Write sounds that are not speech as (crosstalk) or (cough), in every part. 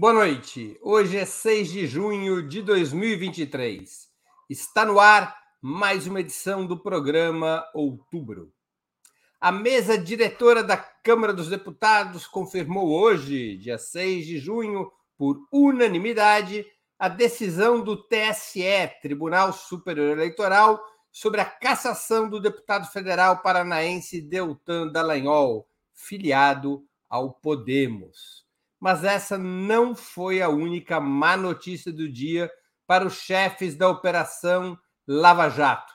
Boa noite. Hoje é 6 de junho de 2023. Está no ar mais uma edição do programa Outubro. A mesa diretora da Câmara dos Deputados confirmou hoje, dia 6 de junho, por unanimidade, a decisão do TSE, Tribunal Superior Eleitoral, sobre a cassação do deputado federal paranaense Deltan Dallagnol, filiado ao Podemos mas essa não foi a única má notícia do dia para os chefes da Operação Lava Jato.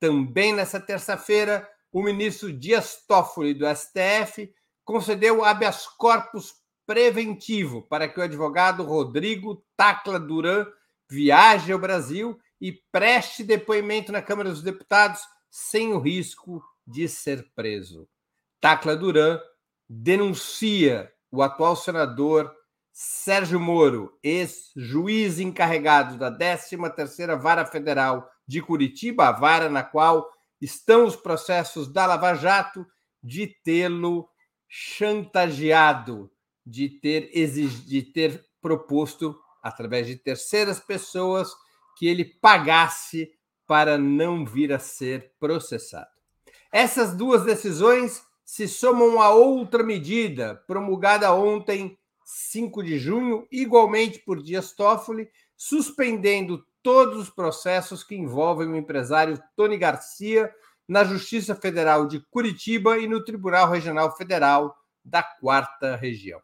Também nessa terça-feira, o ministro Dias Toffoli, do STF, concedeu habeas corpus preventivo para que o advogado Rodrigo Tacla Duran viaje ao Brasil e preste depoimento na Câmara dos Deputados sem o risco de ser preso. Tacla Duran denuncia o atual senador Sérgio Moro, ex-juiz encarregado da 13ª Vara Federal de Curitiba, a vara na qual estão os processos da Lava Jato, de tê-lo chantageado, de ter, de ter proposto, através de terceiras pessoas, que ele pagasse para não vir a ser processado. Essas duas decisões se somam a outra medida promulgada ontem, 5 de junho, igualmente por Dias Toffoli, suspendendo todos os processos que envolvem o empresário Tony Garcia na Justiça Federal de Curitiba e no Tribunal Regional Federal da Quarta Região.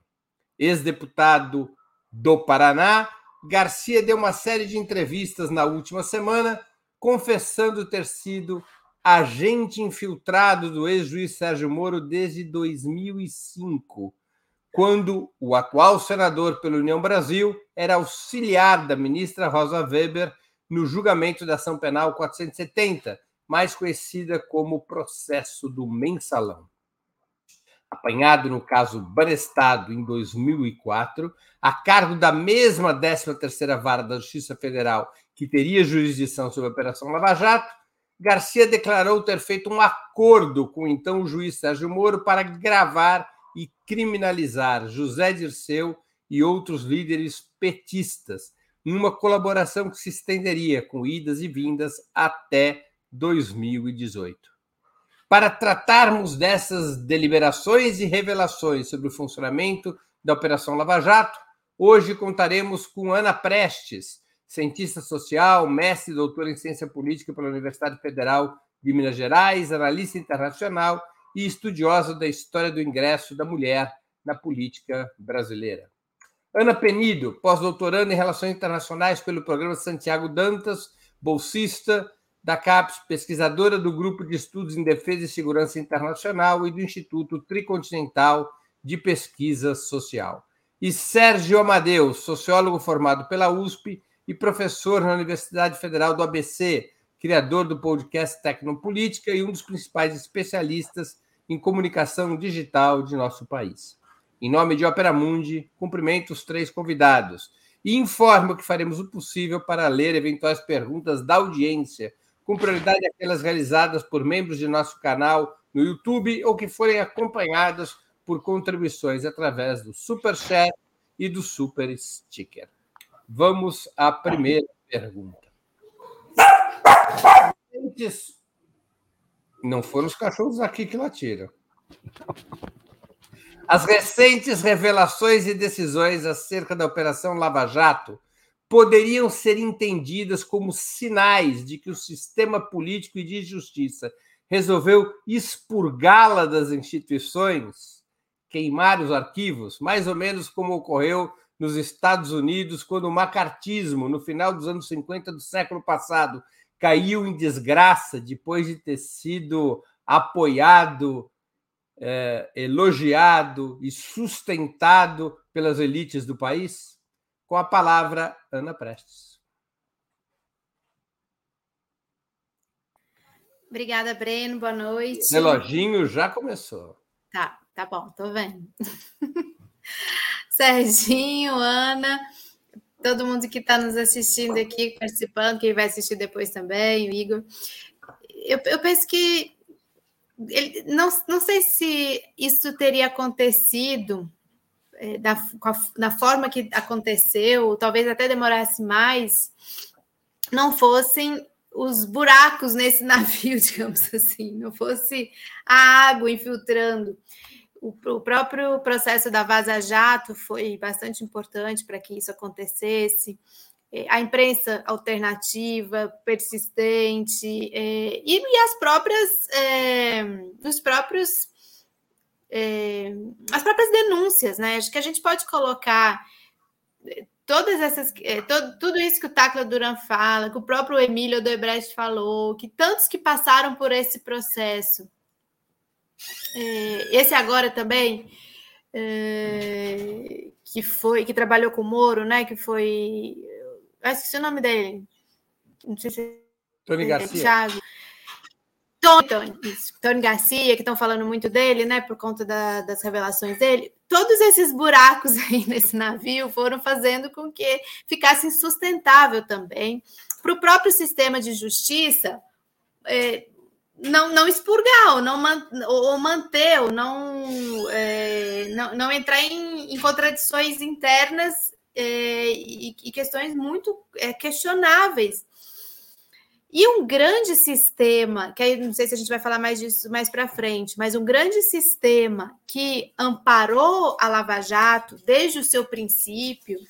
Ex-deputado do Paraná, Garcia deu uma série de entrevistas na última semana, confessando ter sido agente infiltrado do ex-juiz Sérgio Moro desde 2005, quando o atual senador pela União Brasil era auxiliar da ministra Rosa Weber no julgamento da ação penal 470, mais conhecida como processo do mensalão. Apanhado no caso Banestado em 2004, a cargo da mesma 13ª Vara da Justiça Federal que teria jurisdição sobre a Operação Lava Jato, Garcia declarou ter feito um acordo com então o juiz Sérgio Moro para gravar e criminalizar José Dirceu e outros líderes petistas, em uma colaboração que se estenderia com idas e vindas até 2018. Para tratarmos dessas deliberações e revelações sobre o funcionamento da Operação Lava Jato, hoje contaremos com Ana Prestes, cientista social, mestre e doutor em ciência política pela Universidade Federal de Minas Gerais, analista internacional e estudiosa da história do ingresso da mulher na política brasileira. Ana Penido, pós-doutoranda em Relações Internacionais pelo programa Santiago Dantas, bolsista da CAPES, pesquisadora do Grupo de Estudos em Defesa e Segurança Internacional e do Instituto Tricontinental de Pesquisa Social. E Sérgio Amadeu, sociólogo formado pela USP e professor na Universidade Federal do ABC, criador do podcast Tecnopolítica e um dos principais especialistas em comunicação digital de nosso país. Em nome de Opera Mundi, cumprimento os três convidados e informo que faremos o possível para ler eventuais perguntas da audiência, com prioridade aquelas realizadas por membros de nosso canal no YouTube ou que forem acompanhadas por contribuições através do Super Chat e do Super Sticker. Vamos à primeira pergunta. Não foram os cachorros aqui que latiram. As recentes revelações e decisões acerca da Operação Lava Jato poderiam ser entendidas como sinais de que o sistema político e de justiça resolveu expurgá-la das instituições, queimar os arquivos, mais ou menos como ocorreu nos Estados Unidos, quando o macartismo, no final dos anos 50 do século passado, caiu em desgraça depois de ter sido apoiado, é, elogiado e sustentado pelas elites do país? Com a palavra, Ana Prestes. Obrigada, Breno. Boa noite. O reloginho já começou. Tá, tá bom, tô vendo. (laughs) Serginho, Ana, todo mundo que está nos assistindo aqui, participando, quem vai assistir depois também, o Igor. Eu, eu penso que ele, não, não sei se isso teria acontecido é, da, na forma que aconteceu, talvez até demorasse mais, não fossem os buracos nesse (laughs) navio, digamos assim, não fosse a água infiltrando. O, o próprio processo da Vaza Jato foi bastante importante para que isso acontecesse. É, a imprensa alternativa, persistente, é, e, e, as próprias, é, os próprios, é, as próprias denúncias, né? Acho que a gente pode colocar é, todas essas, é, tudo isso que o Tacla Duran fala, que o próprio Emílio Odebrecht falou, que tantos que passaram por esse processo, esse agora também, que foi, que trabalhou com o Moro, né? Que foi eu esqueci o nome dele. Não sei se. Tony Garcia. Thiago. Tony, Tony, isso, Tony Garcia, que estão falando muito dele, né, por conta da, das revelações dele. Todos esses buracos (laughs) aí nesse navio foram fazendo com que ficasse insustentável também para o próprio sistema de justiça é, não, não expurgar, ou, não man, ou manter, ou não, é, não, não entrar em, em contradições internas é, e, e, questões muito é, questionáveis. E um grande sistema, que aí não sei se a gente vai falar mais disso mais para frente, mas um grande sistema que amparou a Lava Jato desde o seu princípio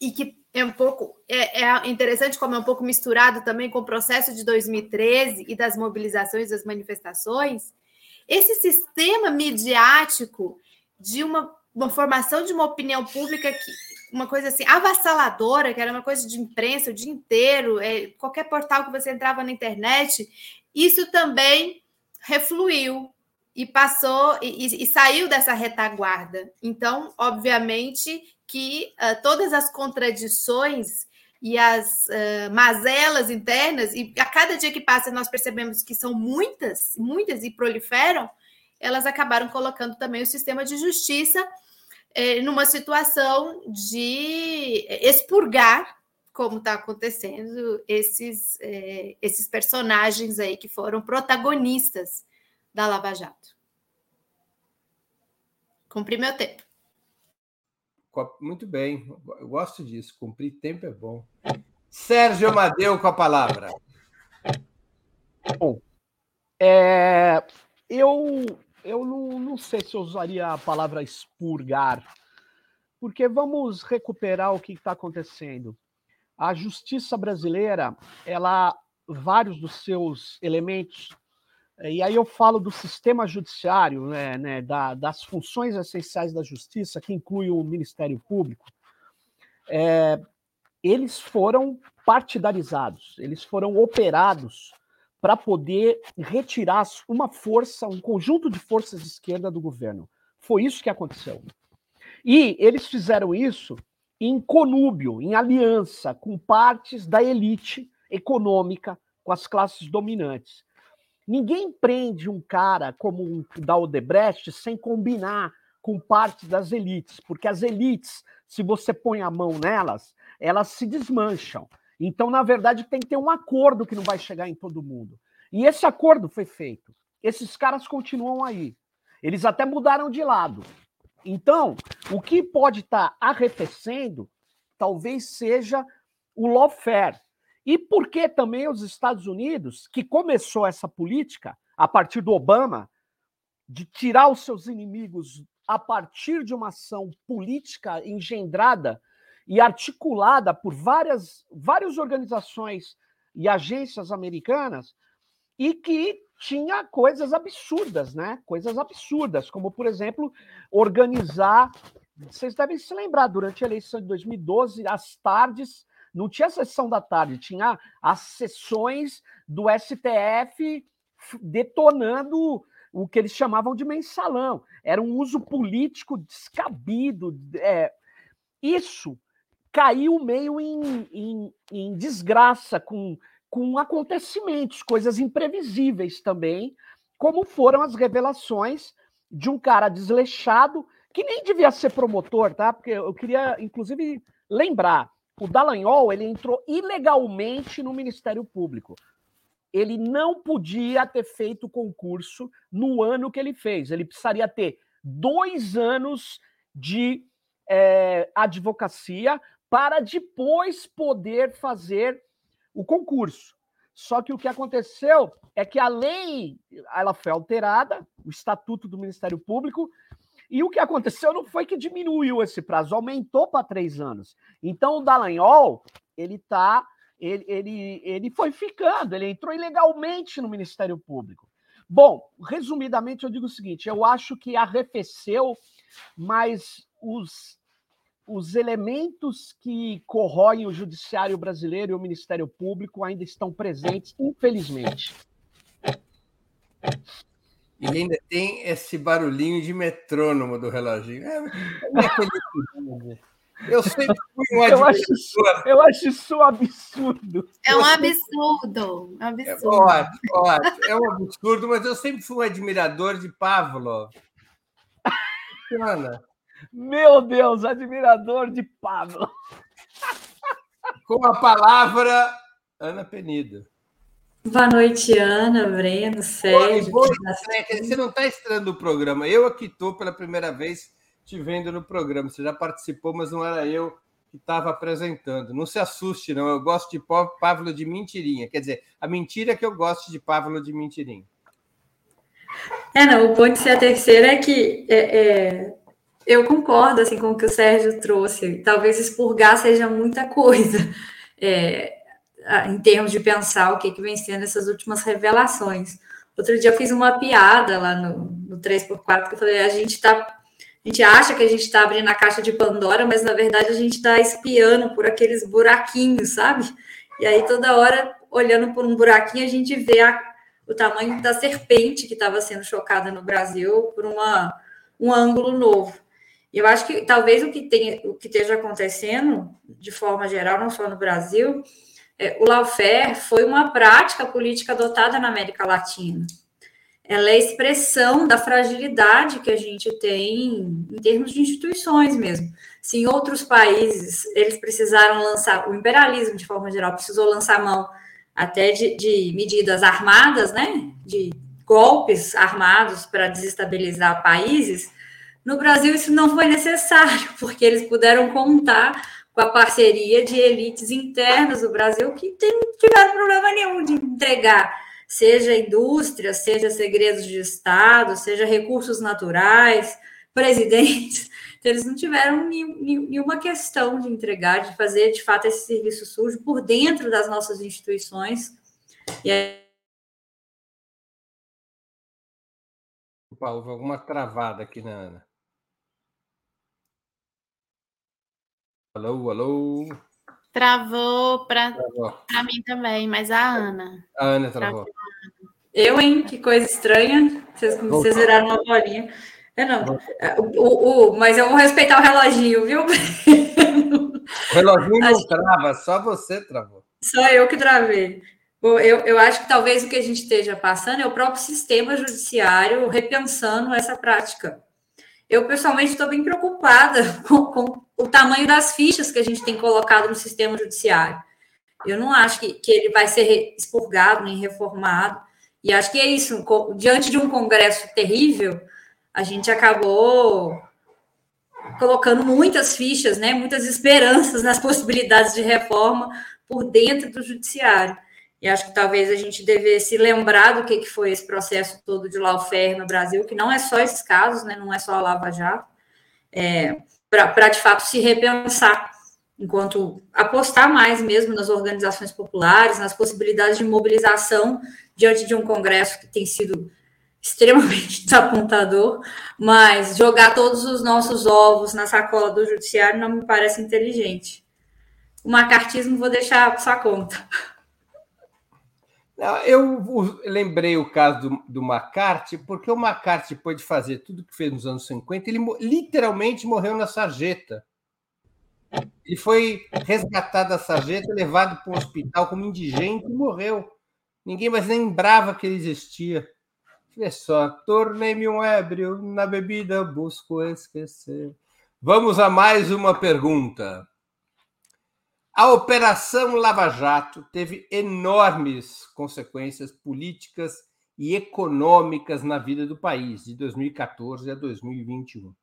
e que é um pouco é, é interessante como é um pouco misturado também com o processo de 2013 e das mobilizações das manifestações, esse sistema midiático de uma uma formação de uma opinião pública que uma coisa assim avassaladora, que era uma coisa de imprensa o dia inteiro, é, qualquer portal que você entrava na internet, isso também refluiu e passou e, e saiu dessa retaguarda. Então, obviamente que uh, todas as contradições e as uh, mazelas internas, e a cada dia que passa nós percebemos que são muitas, muitas e proliferam, elas acabaram colocando também o sistema de justiça é, numa situação de expurgar, como está acontecendo, esses, é, esses personagens aí que foram protagonistas da Lava Jato. Cumpri meu tempo. Muito bem, eu gosto disso. Cumprir tempo é bom. Sérgio Amadeu com a palavra. Bom, é, eu eu não, não sei se eu usaria a palavra expurgar, porque vamos recuperar o que está acontecendo. A justiça brasileira, ela, vários dos seus elementos, e aí eu falo do sistema judiciário, né, né da, das funções essenciais da justiça, que inclui o Ministério Público, é, eles foram partidarizados, eles foram operados para poder retirar uma força, um conjunto de forças de esquerda do governo. Foi isso que aconteceu. E eles fizeram isso em conúbio, em aliança com partes da elite econômica, com as classes dominantes. Ninguém prende um cara como um da Odebrecht sem combinar com partes das elites, porque as elites, se você põe a mão nelas, elas se desmancham. Então, na verdade, tem que ter um acordo que não vai chegar em todo mundo. E esse acordo foi feito. Esses caras continuam aí. Eles até mudaram de lado. Então, o que pode estar tá arrefecendo talvez seja o lawfare. E por que também os Estados Unidos, que começou essa política a partir do Obama, de tirar os seus inimigos a partir de uma ação política engendrada e articulada por várias, várias organizações e agências americanas e que tinha coisas absurdas, né? Coisas absurdas, como, por exemplo, organizar. Vocês devem se lembrar, durante a eleição de 2012, as tardes, não tinha sessão da tarde, tinha as sessões do STF detonando o que eles chamavam de mensalão. Era um uso político descabido. É, isso caiu meio em, em, em desgraça com, com acontecimentos, coisas imprevisíveis também, como foram as revelações de um cara desleixado que nem devia ser promotor, tá? Porque eu queria, inclusive, lembrar, o Dallagnol, ele entrou ilegalmente no Ministério Público. Ele não podia ter feito o concurso no ano que ele fez. Ele precisaria ter dois anos de é, advocacia para depois poder fazer o concurso. Só que o que aconteceu é que a lei ela foi alterada, o estatuto do Ministério Público, e o que aconteceu não foi que diminuiu esse prazo, aumentou para três anos. Então o Dallagnol ele tá, ele, ele, ele foi ficando, ele entrou ilegalmente no Ministério Público. Bom, resumidamente eu digo o seguinte: eu acho que arrefeceu, mas os os elementos que corroem o judiciário brasileiro e o Ministério Público ainda estão presentes, infelizmente. E ainda tem esse barulhinho de metrônomo do reloginho. É, é eu sempre fui um (laughs) eu acho, eu acho isso um absurdo. É um absurdo. É um absurdo. É, ótimo, ótimo. é um absurdo, mas eu sempre fui um admirador de Pavlov. Ana. Meu Deus, admirador de Pablo. Com a palavra, Ana Penido. Boa noite, Ana, Breno, Sérgio. Boa, boa, você não está estreando o programa. Eu aqui estou pela primeira vez te vendo no programa. Você já participou, mas não era eu que estava apresentando. Não se assuste, não. Eu gosto de Pablo de mentirinha. Quer dizer, a mentira é que eu gosto de Pablo de mentirinha. É, não, o ponto de ser a terceira é que é, é, eu concordo assim, com o que o Sérgio trouxe. Talvez expurgar seja muita coisa é, em termos de pensar o que, que vem sendo essas últimas revelações. Outro dia eu fiz uma piada lá no, no 3x4 que eu falei: a gente tá. A gente acha que a gente está abrindo a caixa de Pandora, mas na verdade a gente está espiando por aqueles buraquinhos, sabe? E aí toda hora, olhando por um buraquinho, a gente vê a, o tamanho da serpente que estava sendo chocada no Brasil por uma, um ângulo novo. E eu acho que talvez o que, tenha, o que esteja acontecendo, de forma geral, não só no Brasil, é, o lawfare foi uma prática política adotada na América Latina. Ela é expressão da fragilidade que a gente tem em termos de instituições mesmo. Se em outros países eles precisaram lançar, o imperialismo de forma geral precisou lançar mão até de, de medidas armadas, né, de golpes armados para desestabilizar países, no Brasil, isso não foi necessário, (laughs) porque eles puderam contar com a parceria de elites internas do Brasil que não tiveram problema nenhum de entregar, seja indústria, seja segredos de Estado, seja recursos naturais, (laughs) presidentes. Então, eles não tiveram nenhuma questão de entregar, de fazer de fato esse serviço sujo por dentro das nossas instituições. E aí, Paulo, alguma travada aqui na Ana. Alô, alô. Travou para mim também, mas a Ana. A Ana travou. Eu, hein? Que coisa estranha. Vocês, vocês viraram uma bolinha. Eu não. É, o, o, mas eu vou respeitar o reloginho, viu? (laughs) O reloginho não trava, só você travou. Só eu que travei. Eu, eu acho que talvez o que a gente esteja passando é o próprio sistema judiciário repensando essa prática eu pessoalmente estou bem preocupada (laughs) com, com, o tamanho das fichas que a gente tem colocado no sistema judiciário. Eu não acho que, que ele vai ser expurgado nem reformado. E acho que é isso. Diante de um Congresso terrível, a gente acabou colocando muitas fichas, né, muitas esperanças nas (laughs) possibilidades de reforma por dentro do judiciário. E acho que talvez a gente devesse lembrar do que, que foi esse processo todo de lawfare no Brasil, que não é só esses casos, né, não é só a Lava Jato, é, para de fato se repensar, enquanto apostar mais mesmo nas organizações populares, nas possibilidades de mobilização diante de um Congresso que tem sido extremamente (laughs) desapontador, mas jogar todos os nossos ovos na sacola do judiciário não me parece inteligente. O macartismo vou deixar para sua conta. Eu lembrei o caso do, do McCarthy, porque o McCarthy, depois de fazer tudo que fez nos anos 50, ele literalmente morreu na sarjeta. Ele foi resgatado da sarjeta, levado para um hospital como indigente e morreu. Ninguém mais lembrava que ele existia. Olha só, tornei-me um ébrio, na bebida busco esquecer. Vamos a mais uma pergunta. A Operação Lava Jato teve enormes consequências políticas e econômicas na vida do país, de 2014 a 2021.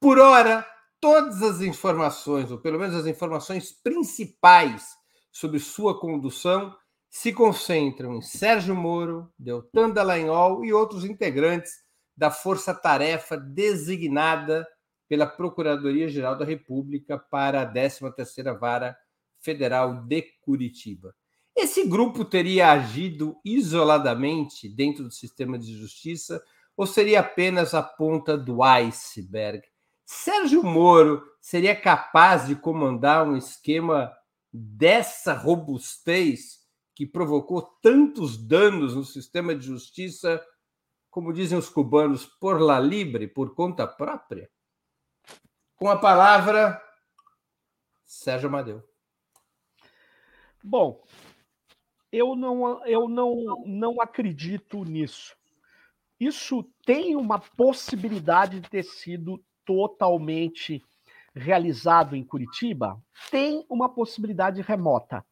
Por hora, todas as informações, ou pelo menos as informações principais sobre sua condução, se concentram em Sérgio Moro, Deltan Dallagnol e outros integrantes da força-tarefa designada pela Procuradoria-Geral da República para a 13ª Vara Federal de Curitiba. Esse grupo teria agido isoladamente dentro do sistema de justiça ou seria apenas a ponta do iceberg? Sérgio Moro seria capaz de comandar um esquema dessa robustez que provocou tantos danos no sistema de justiça, como dizem os cubanos, por la libre, por conta própria? Com a palavra, Sérgio Amadeu. Bom, eu não, eu não, não acredito nisso. Isso tem uma possibilidade de ter sido totalmente realizado em Curitiba? Tem uma possibilidade remota.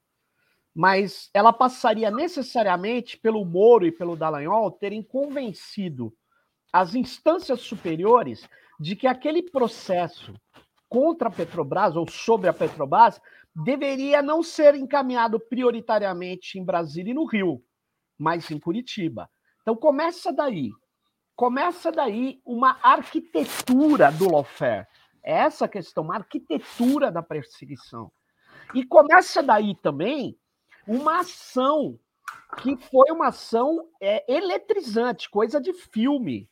Mas ela passaria necessariamente pelo Moro e pelo Dallagnol terem convencido as instâncias superiores de que aquele processo contra a Petrobras ou sobre a Petrobras deveria não ser encaminhado prioritariamente em Brasília e no Rio, mas em Curitiba. Então começa daí. Começa daí uma arquitetura do lawfare. É essa questão, uma arquitetura da perseguição. E começa daí também uma ação que foi uma ação é, eletrizante, coisa de filme,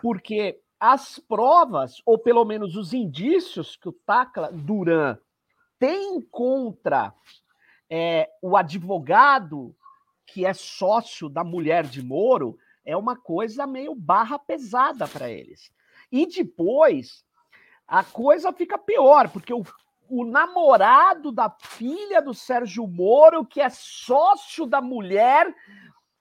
porque as provas, ou pelo menos os indícios que o Tacla Duran tem contra é, o advogado que é sócio da mulher de Moro é uma coisa meio barra pesada para eles. E depois a coisa fica pior, porque o, o namorado da filha do Sérgio Moro, que é sócio da mulher,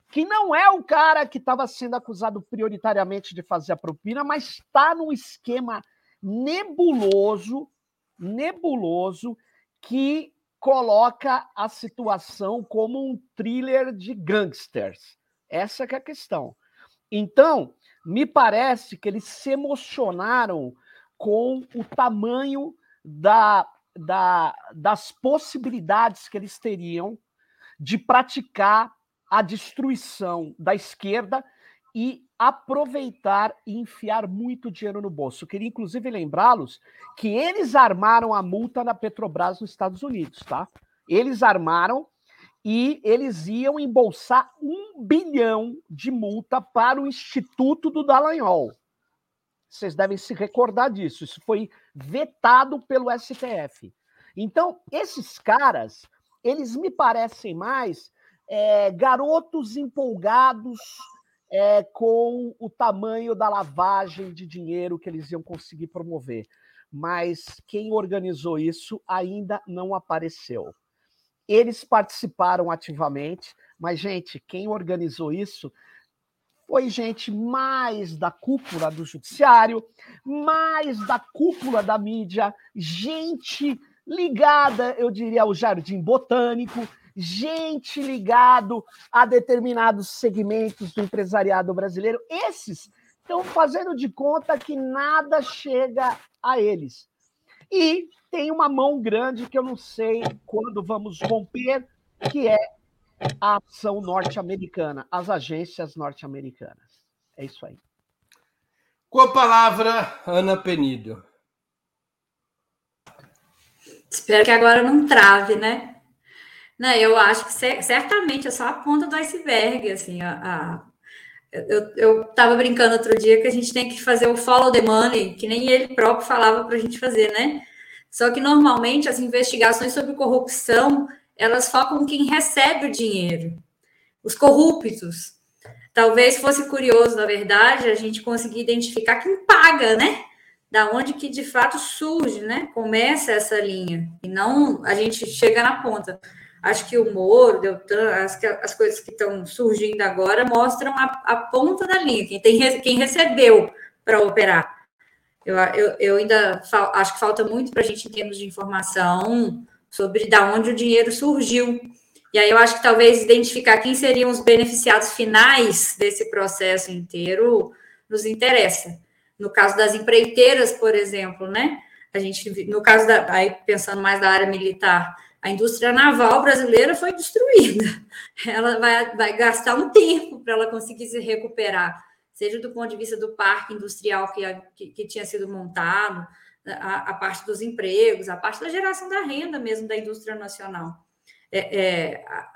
que não é o cara que estava sendo acusado prioritariamente de fazer a propina, mas está num esquema nebuloso, nebuloso, que coloca a situação como um thriller de gangsters. Essa é a questão. Então, me parece que eles se emocionaram com o tamanho da, da, das possibilidades que eles teriam de praticar a destruição da esquerda e aproveitar e enfiar muito dinheiro no bolso. Eu queria, inclusive, lembrá-los que eles armaram a multa na Petrobras nos Estados Unidos, tá? Eles armaram e eles iam embolsar um bilhão de multa para o Instituto do Dallagnol. Vocês devem se recordar disso. Isso foi vetado pelo STF. Então, esses caras, eles me parecem mais é, garotos empolgados é, com o tamanho da lavagem de dinheiro que eles iam conseguir promover. Mas quem organizou isso ainda não apareceu. Eles participaram ativamente, mas, gente, quem organizou isso foi gente mais da cúpula do judiciário, mais da cúpula da mídia, gente ligada, eu diria, ao jardim botânico, gente ligado a determinados segmentos do empresariado brasileiro. Esses estão fazendo de conta que nada chega a eles. E tem uma mão grande que eu não sei quando vamos romper, que é a ação norte-americana, as agências norte-americanas. É isso aí. Com a palavra, Ana Penido. Espero que agora não trave, né? Não, eu acho que certamente é só a ponta do iceberg, assim, a, a eu estava brincando outro dia que a gente tem que fazer o follow the money, que nem ele próprio falava para a gente fazer, né? Só que normalmente as investigações sobre corrupção elas focam quem recebe o dinheiro, os corruptos. Talvez fosse curioso, na verdade, a gente conseguir identificar quem paga, né? Da onde que de fato surge, né? Começa essa linha e não a gente chega na ponta. Acho que o Moro, Deltan, as, as coisas que estão surgindo agora mostram a, a, ponta da linha, quem, tem, quem recebeu para operar. Eu, eu, eu ainda acho que falta muito para a gente, em termos de informação, sobre da onde o dinheiro surgiu. E aí eu acho que talvez identificar quem seriam os beneficiados finais desse processo inteiro nos interessa. No caso das empreiteiras, por exemplo, né? A gente, no caso da, aí pensando mais da área militar, a indústria naval brasileira foi destruída. Ela vai, vai gastar um tempo para ela conseguir se recuperar, seja do ponto de vista do parque industrial que, que, que tinha sido montado, a, a, parte dos empregos, a parte da geração da renda mesmo da indústria nacional. É,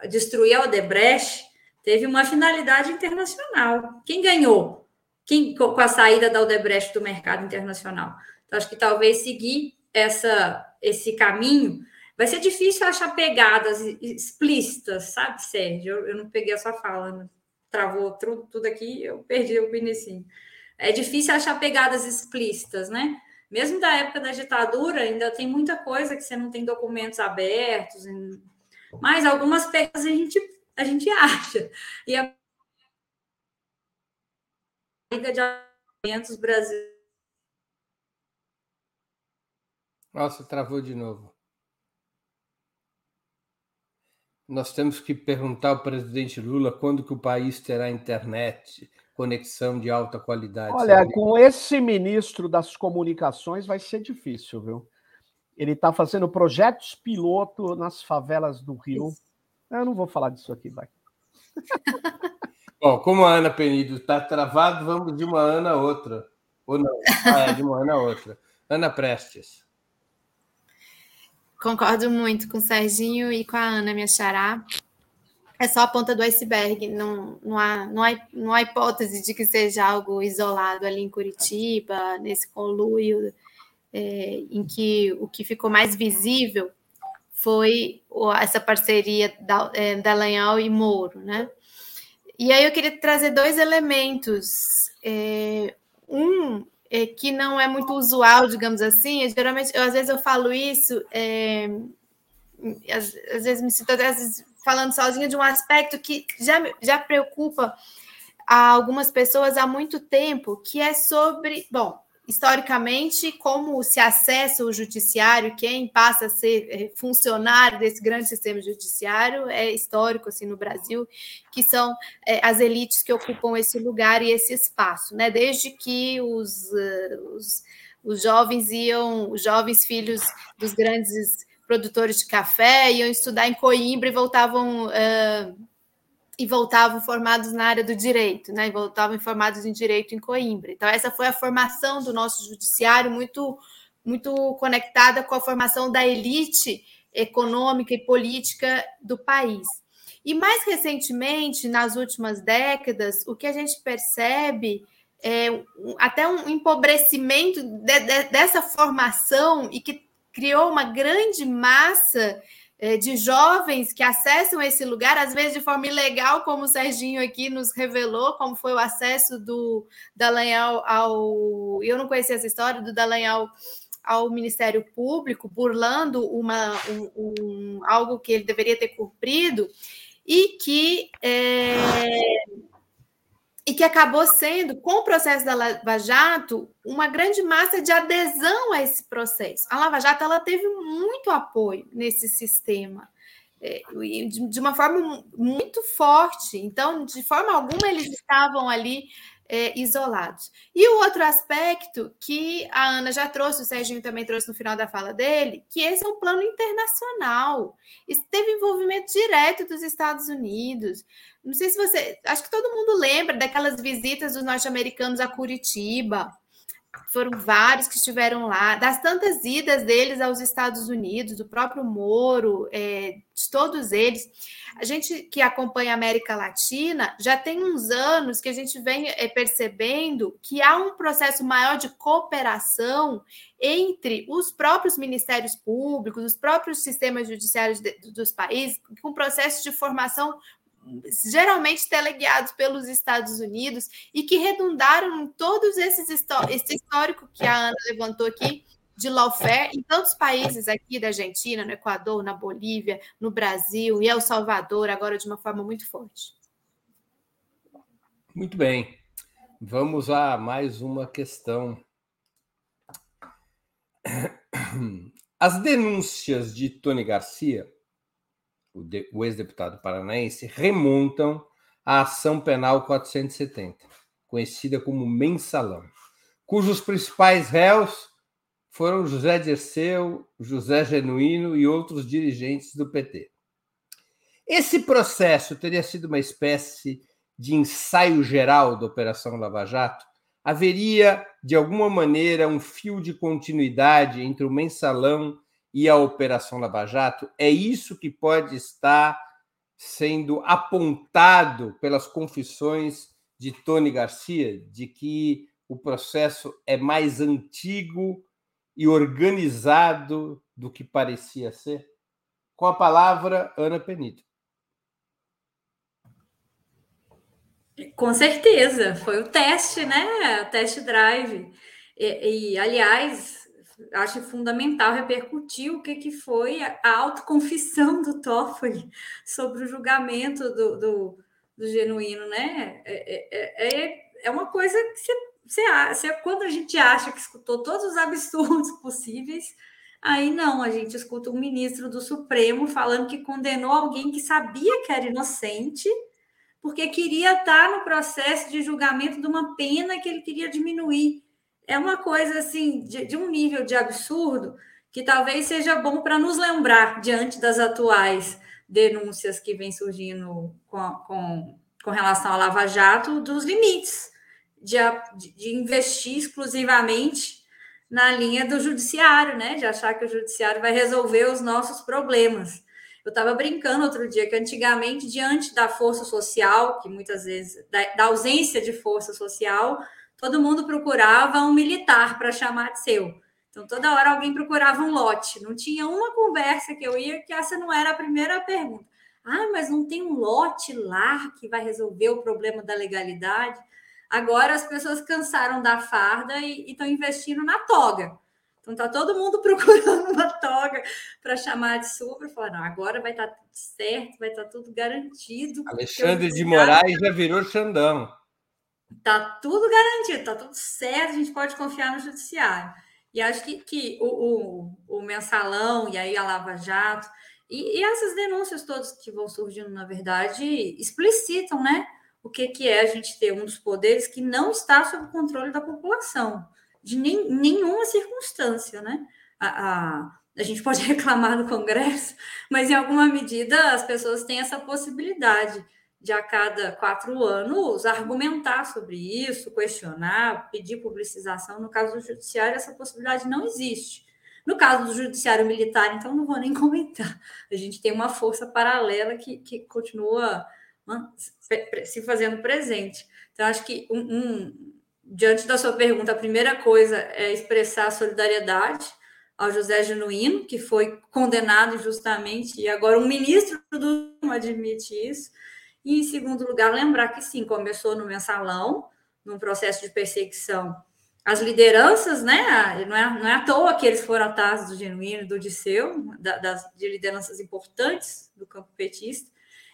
é, destruir a Odebrecht teve uma finalidade internacional. Quem ganhou? Quem, com a saída da Odebrecht do mercado internacional? Então, acho que talvez seguir essa, esse caminho vai ser difícil achar pegadas explícitas, sabe, Sérgio? Eu, eu não peguei a sua fala, né? travou tudo, tudo aqui, eu perdi o início. É difícil achar pegadas explícitas, né? Mesmo da época da ditadura, ainda tem muita coisa que você não tem documentos abertos, mas algumas pegadas a gente, a gente acha. E a Liga de Alimentos Brasil Nossa, travou de novo. Nós temos que perguntar ao presidente Lula quando que o país terá internet, conexão de alta qualidade. Olha, com esse ministro das comunicações vai ser difícil, viu? Ele está fazendo projetos piloto nas favelas do Rio. Eu não vou falar disso aqui, vai. (laughs) Bom, como a Ana Penido está travado, vamos de uma Ana a outra. Ou não? Ah, é, de uma Ana a outra. Ana Prestes. Concordo muito com o Serginho e com a Ana, minha xará. É só a ponta do iceberg, não, não, há, não, há, não há hipótese de que seja algo isolado ali em Curitiba, nesse conluio, é, em que o que ficou mais visível foi essa parceria da, é, da Lanhal e Moro, né? E aí eu queria trazer dois elementos. É, um é, que não é muito usual, digamos assim. geralmente, eu, às vezes eu falo isso, é, às, às, vezes me sinto às vezes, falando sozinha de um aspecto que já, já preocupa a algumas pessoas há muito tempo, que é sobre, bom, historicamente, como se acessa o judiciário, quem passa a ser eh, funcionário desse grande sistema judiciário é histórico assim no Brasil, que são é, as elites que ocupam esse lugar e esse espaço, né? Desde que os, uh, os, os jovens iam, os jovens filhos dos grandes produtores de café iam estudar em Coimbra e voltavam uh, e voltavam formados na área do direito, né? E voltavam formados em direito em Coimbra. Então essa foi a formação do nosso judiciário muito muito conectada com a formação da elite econômica e política do país. E mais recentemente, nas últimas décadas, o que a gente percebe é até um empobrecimento de, de, dessa formação e que criou uma grande massa de jovens que acessam esse lugar, às vezes de forma ilegal, como o Serginho aqui nos revelou, como foi o acesso do Dallagnol ao. Eu não conhecia essa história do Dallagnol ao Ministério Público, burlando uma, um, um, algo que ele deveria ter cumprido, e que. É, e que acabou sendo, com o processo da Lava Jato, uma grande massa de adesão a esse processo. A Lava Jato ela teve muito apoio nesse sistema, é, de uma forma muito forte. Então, de forma alguma, eles estavam ali é, isolados. E o outro aspecto que a Ana já trouxe, o Serginho também trouxe no final da fala dele, que esse é um plano internacional. Isso teve envolvimento direto dos Estados Unidos. Não sei se você. Acho que todo mundo lembra daquelas visitas dos norte-americanos a Curitiba. Foram vários que estiveram lá, das tantas idas deles aos Estados Unidos, do próprio Moro, é, de todos eles. A gente que acompanha a América Latina já tem uns anos que a gente vem é, percebendo que há um processo maior de cooperação entre os próprios ministérios públicos, os próprios sistemas judiciários de, dos países, com processo de formação geralmente teleguiados pelos Estados Unidos e que redundaram em todos esses esse histórico que a Ana levantou aqui de lawfare em tantos países aqui da Argentina, no Equador, na Bolívia, no Brasil e El Salvador agora de uma forma muito forte. Muito bem. Vamos a mais uma questão. As denúncias de Tony Garcia o, ex-deputado paranaense, remontam à ação penal 470, conhecida como mensalão, cujos principais réus foram José Dirceu, José Genuíno e outros dirigentes do PT. Esse processo teria sido uma espécie de ensaio geral da Operação Lava Jato? Haveria, de alguma maneira, um fio de continuidade entre o mensalão e a Operação Lava Jato? É isso que pode estar sendo apontado pelas confissões de Tony Garcia, de que o processo é mais antigo e organizado do que parecia ser? Com a palavra, Ana Penito. Com certeza, foi o teste, né? O teste drive. E, e, aliás, acho fundamental repercutir o que, que foi a autoconfissão do Toffoli sobre o julgamento do, do, do genuíno, né? É, é, é, é uma coisa que você, você, você, quando a gente acha que escutou todos os absurdos (laughs) possíveis, aí não, a gente escuta um ministro do Supremo falando que condenou alguém que sabia que era inocente porque queria estar no processo de julgamento de uma pena que ele queria diminuir. É uma coisa assim de, de um nível de absurdo que talvez seja bom para nos lembrar diante das atuais denúncias que vêm surgindo com, com, com relação à Lava Jato dos limites de, de investir exclusivamente na linha do judiciário, né? De achar que o judiciário vai resolver os nossos problemas. Eu estava brincando outro dia que antigamente, diante da força social, que muitas vezes, da, da ausência de força social, todo mundo procurava um militar para chamar de seu. Então, toda hora alguém procurava um lote. Não tinha uma conversa que eu ia que essa não era a primeira pergunta. Ah, mas não tem um lote lá que vai resolver o problema da legalidade? Agora as pessoas cansaram da farda e estão investindo na toga. Então tá todo mundo (laughs) procurando uma toga para chamar de super, falar, não, agora vai estar tá tudo certo, vai estar tá tudo garantido. Alexandre de Moraes já virou Xandão. Tá tudo garantido, tá tudo certo, a gente pode confiar no judiciário. E acho que, que o, o, o mensalão e aí a Lava Jato e, e, essas denúncias todas que vão surgindo, na verdade, explicitam, né? O que, que é a gente ter um dos poderes que não está sob o controle da população de nem, nenhuma circunstância, né? A, a, a gente pode (laughs) reclamar do Congresso, mas em alguma medida as pessoas têm essa possibilidade de a cada quatro anos argumentar sobre isso, questionar, pedir publicização. No caso do judiciário, essa possibilidade não existe. No caso do judiciário militar, então, não vou nem (laughs) comentar. A gente tem uma força paralela que, que continua se fazendo presente. Então, acho que um, um diante da sua pergunta, a primeira coisa é expressar solidariedade ao José Genuíno, que foi condenado injustamente, e agora um ministro do admite isso. E, em segundo lugar, lembrar que sim, começou no mensalão, num processo de perseguição. As lideranças, né? Não é, não é à toa que eles foram atrás do Genuíno, do Disseu, da, das, de lideranças importantes do campo petista,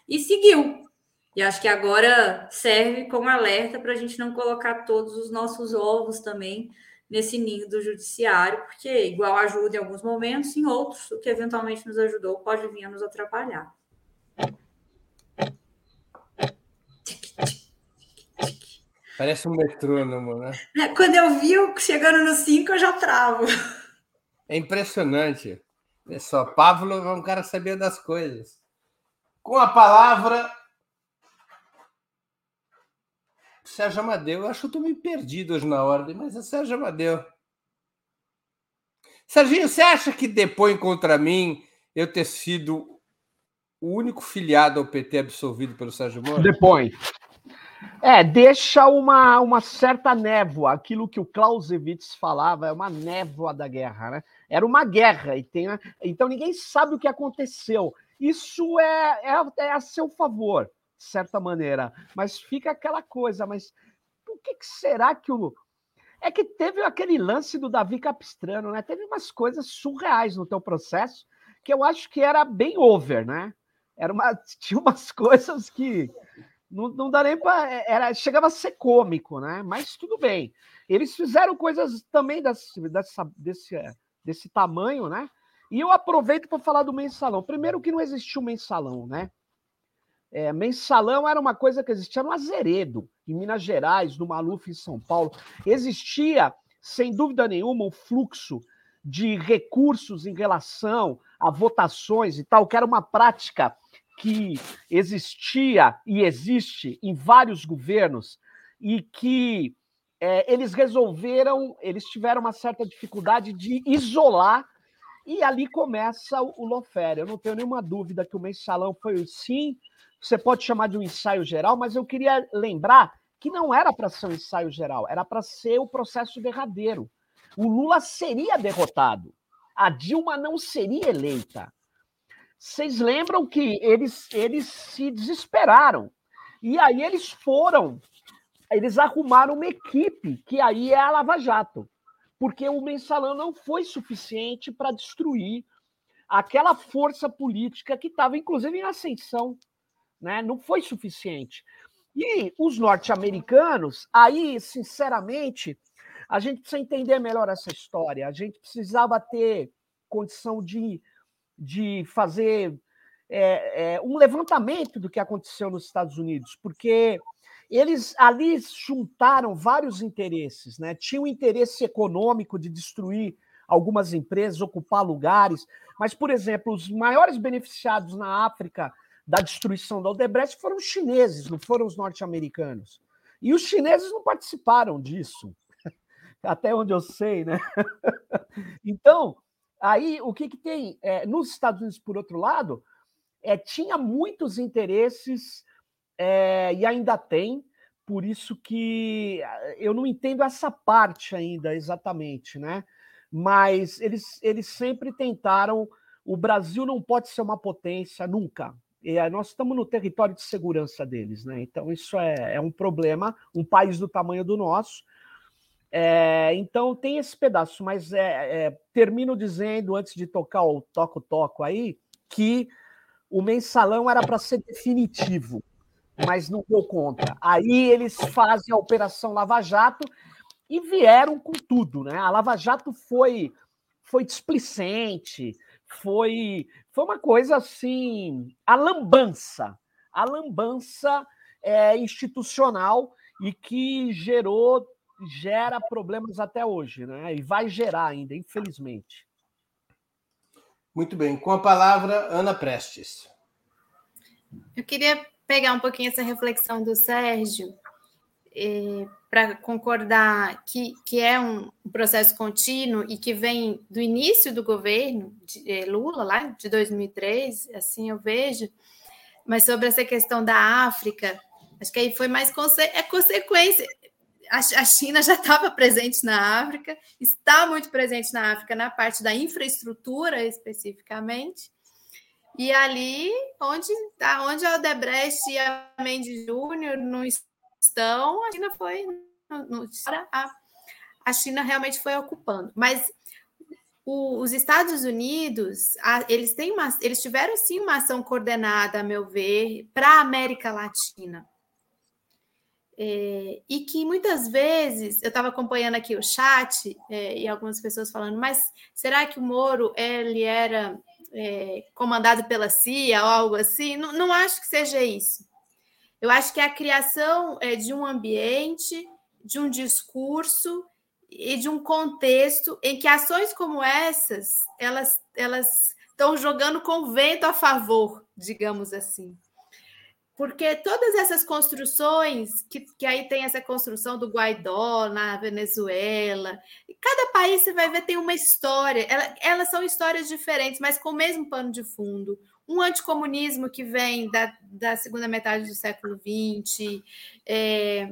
e seguiu. E acho que agora serve como alerta para a gente não colocar todos os nossos ovos também nesse ninho do judiciário, porque igual ajuda em alguns momentos, em outros, o que eventualmente nos ajudou pode vir a nos atrapalhar. Parece um metrônomo, né? É, quando eu vi chegando no 5, eu já travo. É impressionante. É só, Pablo é um cara sabia das coisas. Com a palavra, Sérgio Amadeu. Eu acho que eu estou meio perdido hoje na ordem, mas é Sérgio Amadeu. Serginho, você acha que depõe contra mim eu ter sido o único filiado ao PT absolvido pelo Sérgio Moro? Depõe. É, deixa uma, uma certa névoa. Aquilo que o Clausewitz falava é uma névoa da guerra, né? Era uma guerra, e tem, então ninguém sabe o que aconteceu. Isso é, é, é a seu favor de certa maneira. Mas fica aquela coisa, mas o que, que será que o. É que teve aquele lance do Davi Capistrano, né? Teve umas coisas surreais no teu processo que eu acho que era bem over, né? Era uma, (laughs) tinha umas coisas que não, não dá nem para. Era, chegava a ser cômico, né? Mas tudo bem. Eles fizeram coisas também desse, dessa, desse, desse tamanho, né? E eu aproveito para falar do mensalão. Primeiro que não existiu mensalão, né? É, mensalão era uma coisa que existia no Azeredo, em Minas Gerais, no Maluf, em São Paulo. Existia, sem dúvida nenhuma, um fluxo de recursos em relação a votações e tal, que era uma prática que existia e existe em vários governos e que é, eles resolveram, eles tiveram uma certa dificuldade de isolar e ali começa o, o. Eu não tenho nenhuma dúvida que o mensalão foi sim, você pode chamar de um ensaio geral, mas eu queria lembrar que não era para ser um ensaio geral, era para ser o processo derradeiro. O Lula seria derrotado, a Dilma não seria eleita. Vocês lembram que eles, eles se desesperaram. E aí eles foram, eles arrumaram uma equipe, que aí é a Lava Jato. Porque o mensalão não foi suficiente para destruir aquela força política que estava, inclusive, em ascensão. Né? Não foi suficiente. E os norte-americanos, aí, sinceramente, a gente precisa entender melhor essa história. A gente precisava ter condição de de fazer é, é, um levantamento do que aconteceu nos Estados Unidos, porque eles ali juntaram vários interesses, né? Tinha o um interesse econômico de destruir algumas empresas, ocupar lugares, mas, por exemplo, os maiores beneficiados na África da destruição da Odebrecht foram os chineses, não foram os norte-americanos. E os chineses não participaram disso, (laughs) até onde eu sei, né? (laughs) Então, Aí, o que, que tem? É, nos Estados Unidos, por outro lado, é, tinha muitos interesses é, e ainda tem, por isso que eh, eu não entendo essa parte ainda exatamente, né? Mas eles, eles sempre tentaram. O Brasil não pode ser uma potência nunca. E nós estamos no território de segurança deles, né? Então, isso é, é um problema. Um país do tamanho do nosso é, então tem esse pedaço, mas é, é, termino dizendo, antes de tocar o toco-toco aí, que o mensalão era para ser definitivo, mas não deu conta. Aí eles fazem a Operação Lava Jato e vieram com tudo, né? A Lava Jato foi, foi displicente, foi, foi uma coisa assim, a lambança, a lambança é, institucional e que gerou gera problemas até hoje, né? E vai gerar ainda, infelizmente. Muito bem. Com a palavra, Ana Prestes. Eu queria pegar um pouquinho essa reflexão do Sérgio eh, para concordar que, que é um processo contínuo e que vem do início do governo de eh, Lula, lá de 2003, assim eu vejo, mas sobre essa questão da África, acho que aí foi mais conse é consequência a China já estava presente na África, está muito presente na África na parte da infraestrutura especificamente. E ali, onde, tá, onde a Odebrecht e a Mendes Júnior não estão, a China foi. a, a China realmente foi ocupando. Mas o, os Estados Unidos, a, eles, têm uma, eles tiveram sim uma ação coordenada, a meu ver, para a América Latina. É, e que muitas vezes eu estava acompanhando aqui o chat é, e algumas pessoas falando, mas será que o Moro ele era é, comandado pela CIA ou algo assim? Não, não, acho que seja isso. Eu acho que é a criação de um ambiente, de um discurso e de um contexto em que ações como essas elas elas estão jogando com vento a favor, digamos assim porque todas essas construções, que, que aí tem essa construção do Guaidó na Venezuela, cada país você vai ver tem uma história, Ela, elas são histórias diferentes, mas com o mesmo pano de fundo. Um anticomunismo que vem da, da segunda metade do século XX, é,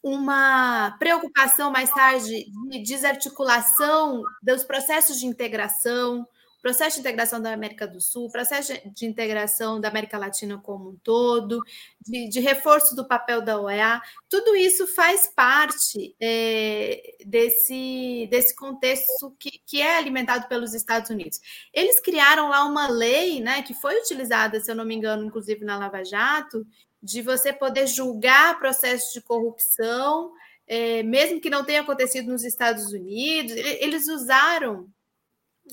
uma preocupação mais tarde de desarticulação dos processos de integração, processo de integração da América do Sul, processo de integração da América Latina como um todo, de, de reforço do papel da OEA, tudo isso faz parte é, desse, desse contexto que, que é alimentado pelos Estados Unidos. Eles criaram lá uma lei, né, que foi utilizada, se eu não me engano, inclusive na Lava Jato, de você poder julgar processos de corrupção, é, mesmo que não tenha acontecido nos Estados Unidos, eles usaram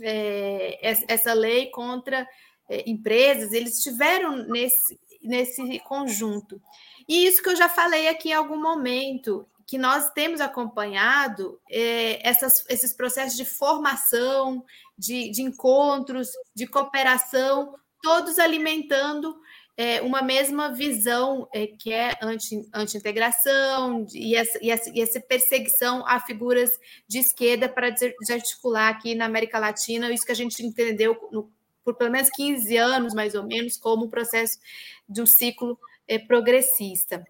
é, essa lei contra é, empresas, eles tiveram nesse. nesse conjunto. E isso que eu já falei aqui em algum momento, que nós temos acompanhado é, essas, esses processos de formação, de, de encontros, de cooperação, todos alimentando é, uma mesma visão é, que é anti, anti-integração e, essa, e, e essa perseguição a figuras de esquerda para desarticular aqui na América Latina, isso que a gente entendeu no, por pelo menos 15 anos, mais ou menos, como um processo de um ciclo é, progressista.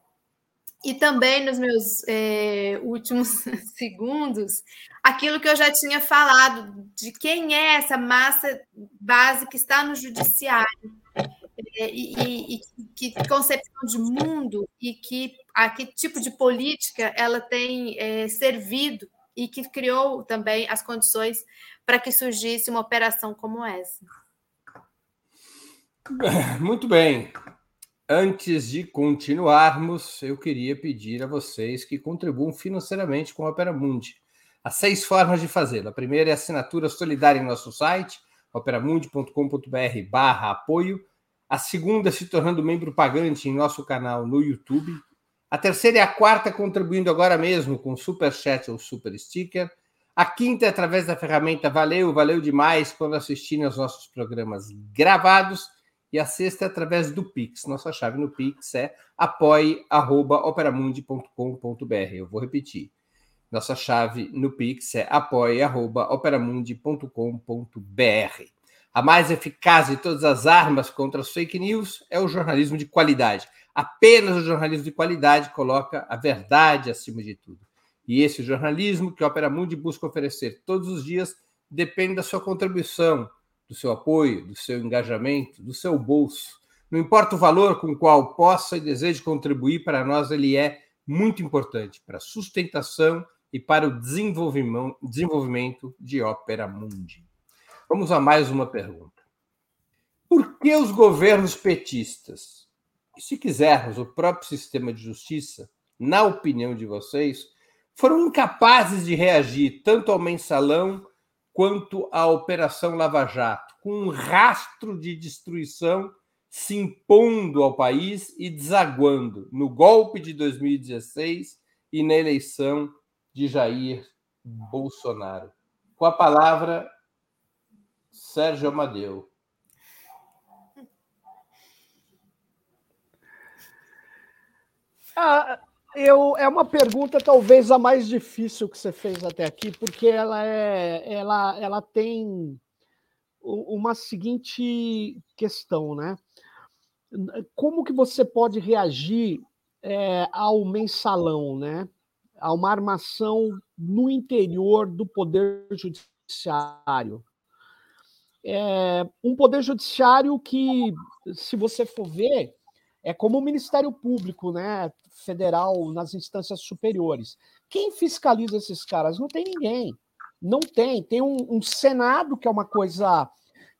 E também nos meus é, últimos (laughs) segundos, aquilo que eu já tinha falado, de quem é essa massa base que está no judiciário, é, e, e, que concepção de mundo e que a que tipo de política ela tem é, servido e que criou também as condições para que surgisse uma operação como essa. Muito bem. Antes de continuarmos, eu queria pedir a vocês que contribuam financeiramente com a Opera Mundi. Há seis formas de fazê-lo. A primeira é a assinatura solidária em nosso site, operamundi.com.br barra apoio. A segunda se tornando membro pagante em nosso canal no YouTube. A terceira e a quarta contribuindo agora mesmo com Super Chat ou Super Sticker. A quinta é através da ferramenta Valeu, valeu demais quando assistirem aos nossos programas gravados e a sexta é através do Pix. Nossa chave no Pix é apoie.operamundi.com.br. Eu vou repetir. Nossa chave no Pix é apoie.operamundi.com.br. A mais eficaz de todas as armas contra as fake news é o jornalismo de qualidade. Apenas o jornalismo de qualidade coloca a verdade acima de tudo. E esse jornalismo que a Opera Mundi busca oferecer todos os dias depende da sua contribuição do seu apoio, do seu engajamento, do seu bolso. Não importa o valor com o qual possa e deseje contribuir, para nós ele é muito importante para a sustentação e para o desenvolvimento de Ópera Mundi. Vamos a mais uma pergunta. Por que os governos petistas, e se quisermos o próprio sistema de justiça, na opinião de vocês, foram incapazes de reagir tanto ao mensalão quanto à Operação Lava Jato, com um rastro de destruição se impondo ao país e desaguando no golpe de 2016 e na eleição de Jair Bolsonaro. Com a palavra, Sérgio Amadeu. Ah, eu, é uma pergunta talvez a mais difícil que você fez até aqui, porque ela é, ela, ela tem uma seguinte questão, né? Como que você pode reagir é, ao mensalão, né? A uma armação no interior do poder judiciário. É, um poder judiciário que, se você for ver, é como o Ministério Público, né, federal nas instâncias superiores. Quem fiscaliza esses caras? Não tem ninguém. Não tem. Tem um, um Senado, que é uma coisa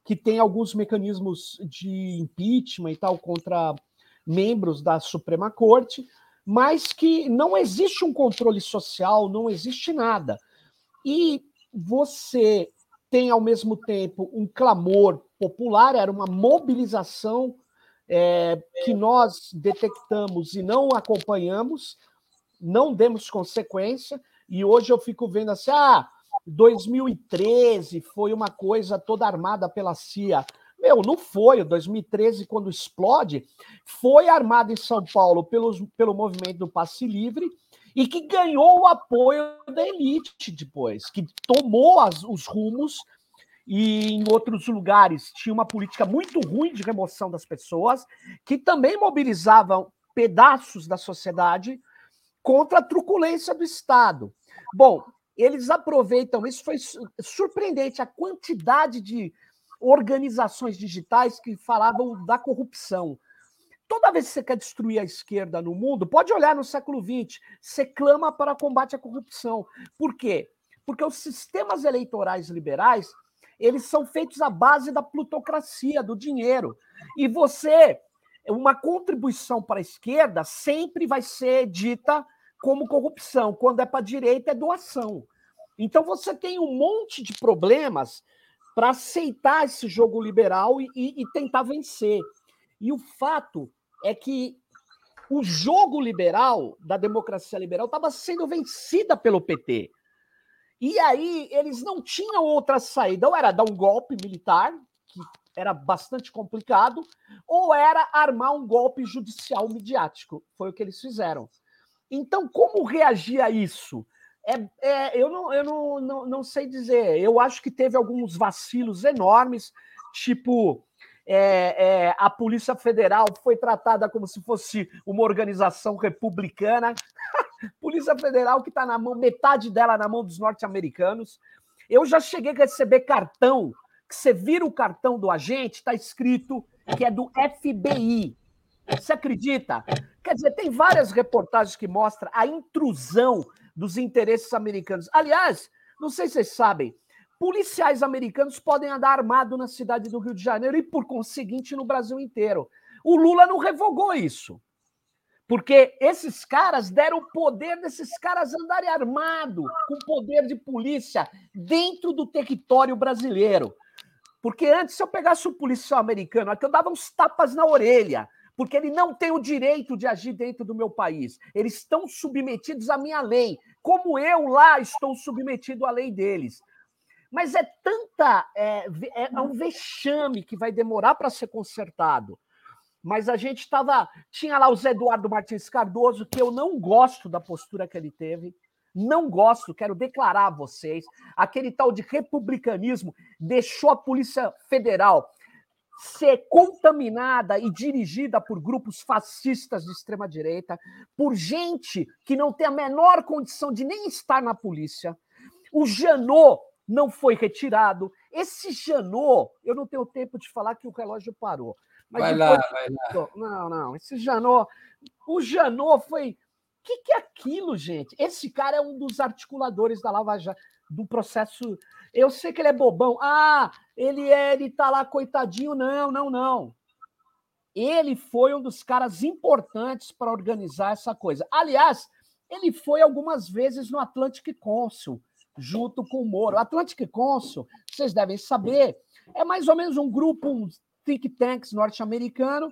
que tem alguns mecanismos de impeachment e tal contra membros da Suprema Corte, mas que não existe um controle social, não existe nada. E você tem, ao mesmo tempo, um clamor popular, era uma mobilização é, que nós detectamos e não acompanhamos, não demos consequência, e hoje eu fico vendo assim: ah, 2013 foi uma coisa toda armada pela CIA. Meu, não foi. 2013, quando explode, foi armado em São Paulo pelos, pelo movimento do Passe Livre e que ganhou o apoio da elite depois, que tomou as, os rumos e em outros lugares tinha uma política muito ruim de remoção das pessoas, que também mobilizavam pedaços da sociedade contra a truculência do Estado. Bom, eles aproveitam, isso foi surpreendente, a quantidade de organizações digitais que falavam da corrupção. Toda vez que você quer destruir a esquerda no mundo, pode olhar no século XX, você clama para combate à corrupção. Por quê? Porque os sistemas eleitorais liberais eles são feitos à base da plutocracia, do dinheiro. E você, uma contribuição para a esquerda sempre vai ser dita como corrupção, quando é para a direita é doação. Então você tem um monte de problemas para aceitar esse jogo liberal e, e, e tentar vencer. E o fato é que o jogo liberal, da democracia liberal, estava sendo vencida pelo PT. E aí eles não tinham outra saída, ou era dar um golpe militar, que era bastante complicado, ou era armar um golpe judicial midiático. Foi o que eles fizeram. Então, como reagir a isso? É, é, eu não, eu não, não, não sei dizer. Eu acho que teve alguns vacilos enormes, tipo é, é, a Polícia Federal foi tratada como se fosse uma organização republicana. (laughs) Polícia Federal que está na mão, metade dela na mão dos norte-americanos. Eu já cheguei a receber cartão, que você vira o cartão do agente, está escrito que é do FBI. Você acredita? Quer dizer, tem várias reportagens que mostram a intrusão dos interesses americanos. Aliás, não sei se vocês sabem, policiais americanos podem andar armados na cidade do Rio de Janeiro e, por conseguinte, no Brasil inteiro. O Lula não revogou isso. Porque esses caras deram o poder desses caras andarem armados, com poder de polícia, dentro do território brasileiro. Porque antes, se eu pegasse um policial americano, aqui eu dava uns tapas na orelha, porque ele não tem o direito de agir dentro do meu país. Eles estão submetidos à minha lei, como eu lá estou submetido à lei deles. Mas é tanta. É, é, é um vexame que vai demorar para ser consertado. Mas a gente estava. Tinha lá o Zé Eduardo Martins Cardoso, que eu não gosto da postura que ele teve. Não gosto, quero declarar a vocês. Aquele tal de republicanismo deixou a Polícia Federal ser contaminada e dirigida por grupos fascistas de extrema direita, por gente que não tem a menor condição de nem estar na polícia. O Janot não foi retirado. Esse Janot, eu não tenho tempo de falar que o relógio parou. Mas vai lá, vai lá. Não, não, esse Janot, o Janot foi. O que, que é aquilo, gente? Esse cara é um dos articuladores da Lava Jato, do processo. Eu sei que ele é bobão. Ah, ele é, ele tá lá coitadinho. Não, não, não. Ele foi um dos caras importantes para organizar essa coisa. Aliás, ele foi algumas vezes no Atlantic Council junto com o Moro. Atlantic Council, vocês devem saber, é mais ou menos um grupo, um think tanks norte-americano,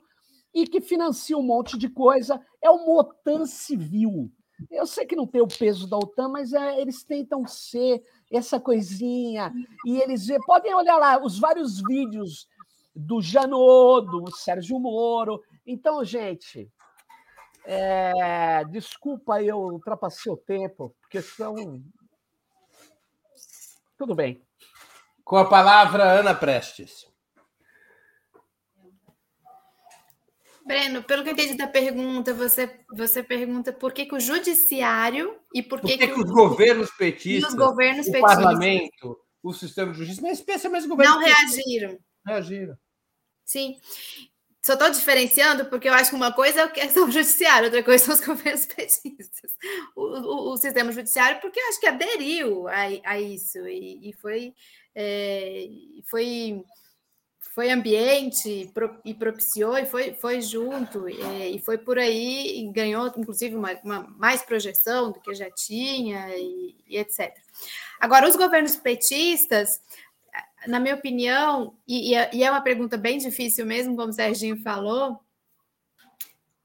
e que financia um monte de coisa. É uma OTAN civil. Eu sei que não tem o peso da OTAN, mas é, eles tentam ser essa coisinha. E eles podem olhar lá os vários vídeos do Janot, do Sérgio Moro. Então, gente, é, desculpa eu ultrapassei o tempo, porque são tudo bem. Com a palavra, Ana Prestes. Breno, pelo que eu entendi da pergunta, você, você pergunta por que, que o judiciário e por que, por que, que, que os governos petistas, os governos o petistas, parlamento, o sistema de justiça, mas especialmente os governos não reagiram. Reagiram. Sim. Só estou diferenciando porque eu acho que uma coisa é a questão (laughs) judiciária, outra coisa são os governos (laughs) petistas. O, o, o sistema judiciário, porque eu acho que aderiu a, a isso e, e foi, é, foi, foi ambiente pro, e propiciou e foi, foi junto é, e foi por aí e ganhou, inclusive, uma, uma, mais projeção do que já tinha e, e etc. Agora, os governos petistas na minha opinião, e, é, e, é uma pergunta bem difícil mesmo, como o Serginho falou,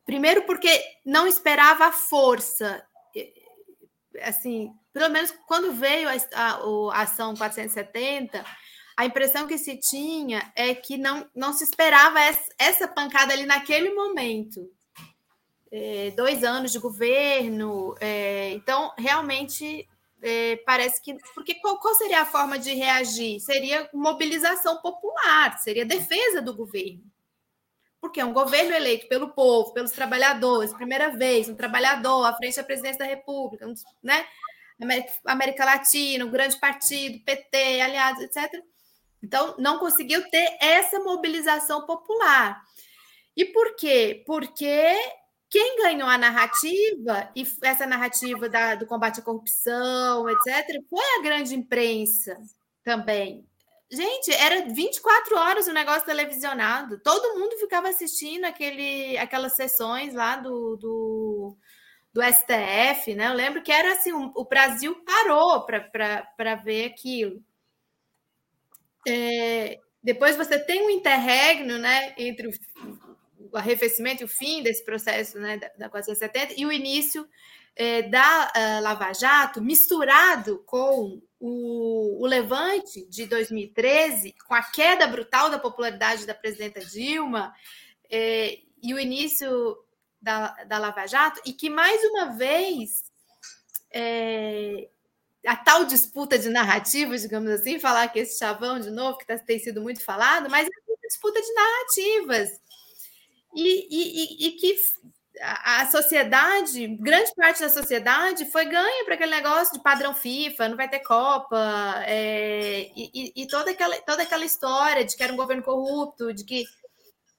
primeiro porque não esperava a força, assim, pelo menos quando veio a, a, a ação 470, a impressão que se tinha é que não, não se esperava essa, essa pancada ali naquele momento. É, dois anos de governo, é, então realmente é, parece que. Porque qual, qual, seria a forma de reagir? Seria mobilização popular, seria defesa do governo. Porque é um governo eleito pelo povo, pelos trabalhadores, primeira vez, um trabalhador à frente da presidência da República, né? América Latina, um grande partido, PT, aliados, etc. Então, não conseguiu ter essa mobilização popular. E por quê? Porque quem ganhou a narrativa, e essa narrativa da, do combate à corrupção, etc., foi a grande imprensa também. Gente, era 24 horas o negócio televisionado. Todo mundo ficava assistindo aquele, aquelas sessões lá do, do, do STF, né? Eu lembro que era assim: o, o Brasil parou para ver aquilo. É, depois você tem um interregno né, entre o o arrefecimento e o fim desse processo né, da, da 470 e o início é, da uh, Lava Jato, misturado com o, o, levante de 2013, com a queda brutal da popularidade da presidenta Dilma é, e o início da, da Lava Jato, e que mais uma vez é, a tal disputa de narrativas, digamos assim, falar que esse chavão de novo, que tá, tem sido muito falado, mas é uma disputa de narrativas. E, e, e, que a sociedade, grande parte da sociedade foi ganha para aquele negócio de padrão FIFA, não vai ter Copa, é, e, e, toda, aquela, toda aquela história de que era um governo corrupto, de que,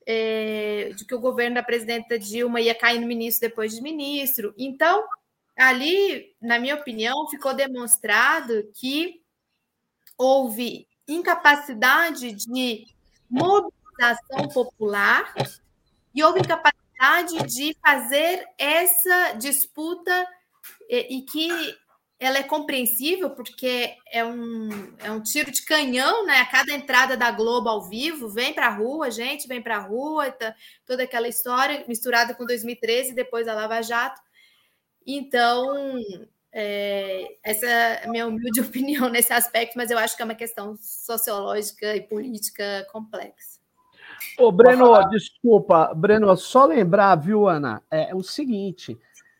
é, de que o governo da presidenta Dilma ia cair no ministro depois de ministro. Então, ali, na minha opinião, ficou demonstrado que houve incapacidade de mobilização popular e houve incapacidade de fazer essa disputa e, e, que ela é compreensível porque é um, é um tiro de canhão, né? A cada entrada da Globo ao vivo, vem para a rua, gente, vem para a rua, tá, toda aquela história misturada com 2013 depois a Lava Jato. Então, é, essa é a minha humilde (laughs) opinião nesse aspecto, mas eu acho que é uma questão sociológica e política complexa. Ô, Breno, desculpa, Breno, só lembrar, viu, Ana, é, é o seguinte: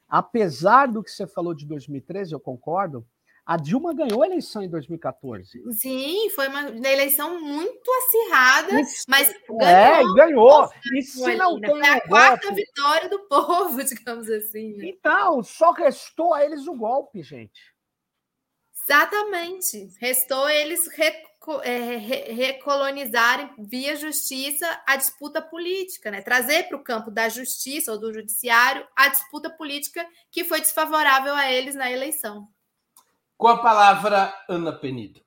apesar do que você falou de 2013, eu concordo, a Dilma ganhou a eleição em 2014. Sim, foi uma eleição muito acirrada, Isso, mas ganhou. É, ganhou. E se não tem foi a quarta golpe... vitória do povo, (laughs) digamos assim. Né? Então, só restou a eles o golpe, gente. Exatamente. Restou eles é, recolonizarem via justiça a disputa política, né? trazer para o campo da justiça ou do judiciário a disputa política que foi desfavorável a eles na eleição. Com a palavra, Ana Penido.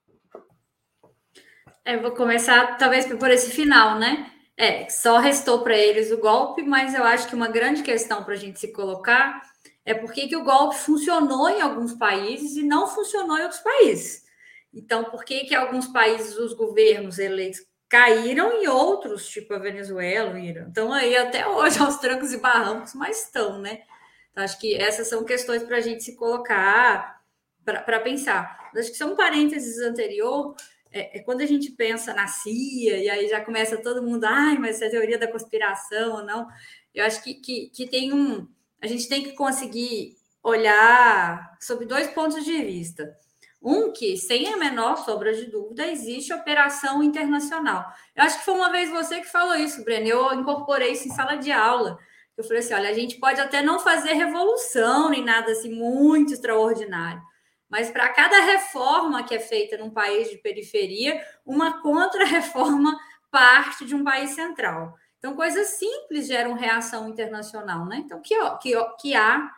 É, vou começar talvez por esse final, né? É, só restou para eles o golpe, mas eu acho que uma grande questão para a gente se colocar é por que o golpe funcionou em alguns países e não funcionou em outros países. Então, por que, que alguns países os governos eleitos caíram e outros, tipo a Venezuela, o Irã, estão aí até hoje (laughs) aos trancos e barrancos, mas estão, né? Então, acho que essas são questões para a gente se colocar, para pensar. Acho que são um parênteses anterior, é, é, quando a gente pensa na CIA, e aí já começa todo mundo, ai, mas é teoria da conspiração ou não. Eu acho que, que, que tem um. A gente tem que conseguir olhar sob dois pontos de vista. Um que, sem a menor sombra de dúvida, existe operação internacional. Eu acho que foi uma vez você que falou isso, Breno. Eu incorporei isso em sala de aula. Eu falei assim: olha, a gente pode até não fazer revolução nem nada assim muito extraordinário, mas para cada reforma que é feita num país de periferia, uma contra-reforma parte de um país central. Então, coisas simples geram reação internacional, né? Então, que, que, que há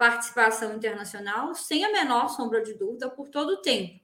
participação internacional, sem a menor sombra de dúvida, por todo o tempo.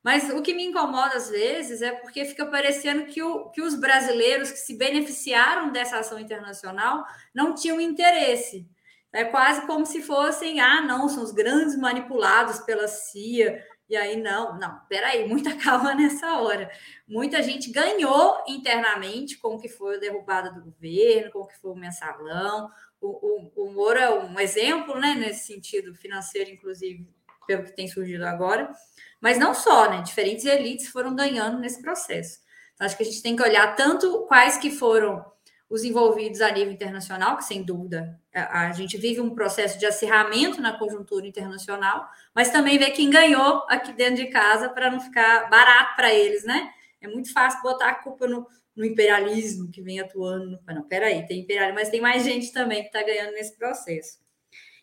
Mas o que me incomoda às vezes é porque fica parecendo que, o, que os brasileiros que se beneficiaram dessa ação internacional não tinham interesse. É quase como se fossem, ah, não, são os grandes manipulados pela CIA. E aí, não, não, peraí, (laughs) muita calma nessa hora. Muita gente ganhou internamente com o que foi a derrubada do governo, com o que foi o mensalão, o, o, Moro é um exemplo, né, nesse sentido financeiro, inclusive, pelo que tem surgido agora, mas não só, né? Diferentes elites foram ganhando nesse processo. Então, acho que a gente tem que olhar tanto quais que foram os envolvidos a nível internacional, que sem dúvida a, a gente vive um processo de acirramento na conjuntura internacional, mas também ver quem ganhou aqui dentro de casa para não ficar barato para eles, né? É muito fácil botar a culpa no, no imperialismo que vem atuando. Não, peraí, tem imperialismo, mas tem mais gente também que está ganhando nesse processo.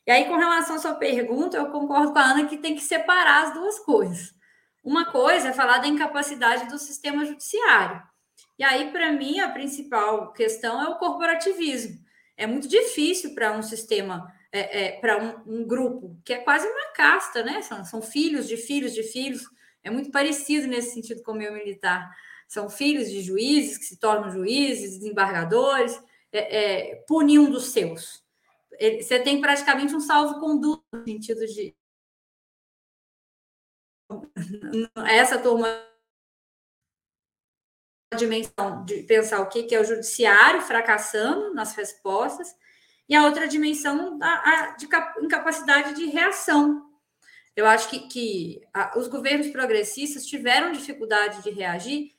E aí, com relação à sua pergunta, eu concordo com a Ana que tem que separar as duas coisas. Uma coisa é falar da incapacidade do sistema judiciário. E aí, para mim, a principal questão é o corporativismo. É muito difícil para um sistema, é, é, para um, um, grupo, que é quase uma casta, né? São, são filhos de filhos de filhos. É muito parecido nesse sentido com o meu militar são filhos de juízes que se tornam juízes, desembargadores, é, é, punir um dos seus. Você tem praticamente um salvo-conduto no sentido de. (laughs) Essa turma dimensão de pensar o que é o judiciário fracassando nas respostas, e a outra dimensão da, de incapacidade de reação. Eu acho que, que a, os governos progressistas tiveram dificuldade de reagir,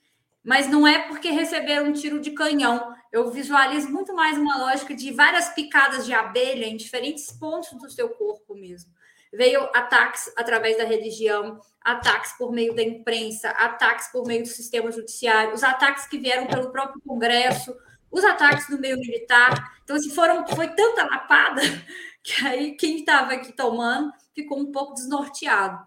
mas não é porque receberam um tiro de canhão. Eu visualizo muito mais uma lógica de várias picadas de abelha em diferentes pontos do seu corpo mesmo. Veio ataques através da religião, ataques por meio da imprensa, ataques por meio do sistema judiciário, os ataques que vieram pelo próprio Congresso, os ataques no meio militar. Então, assim, foram, foi tanta lapada (laughs) que aí quem estava aqui tomando ficou um pouco desnorteado.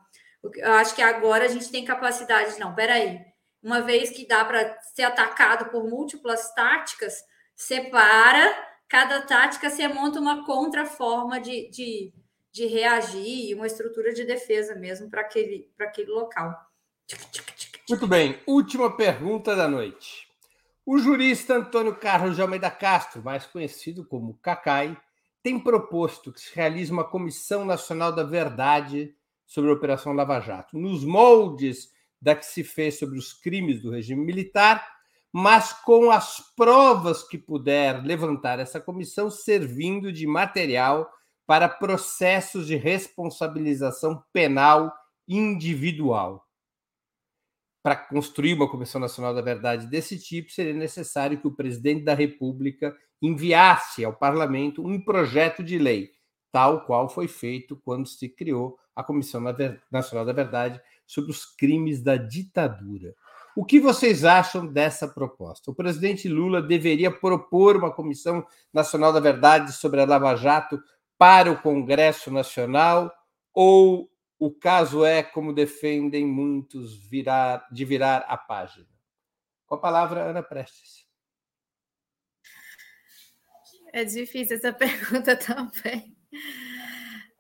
Eu acho que agora a gente tem capacidade, não, peraí, uma vez que dá para ser atacado por múltiplas táticas, separa, cada tática você monta uma contraforma de, de, de reagir, uma estrutura de defesa mesmo para aquele, aquele local. Muito bem, última pergunta da noite. O jurista Antônio Carlos de Almeida Castro, mais conhecido como Cacai, tem proposto que se realize uma Comissão Nacional da Verdade sobre a Operação Lava Jato, nos moldes da que se fez sobre os crimes do regime militar, mas com as provas que puder levantar essa comissão servindo de material para processos de responsabilização penal individual. Para construir uma Comissão Nacional da Verdade desse tipo, seria necessário que o presidente da República enviasse ao parlamento um projeto de lei, tal qual foi feito quando se criou a Comissão Nacional da Verdade sobre os crimes da ditadura. O que vocês acham dessa proposta? O presidente Lula deveria propor uma Comissão Nacional da Verdade sobre a Lava Jato para o Congresso Nacional ou o caso é, como defendem muitos, virar, de virar a página? Com a palavra, Ana Prestes. É difícil essa (laughs) pergunta também.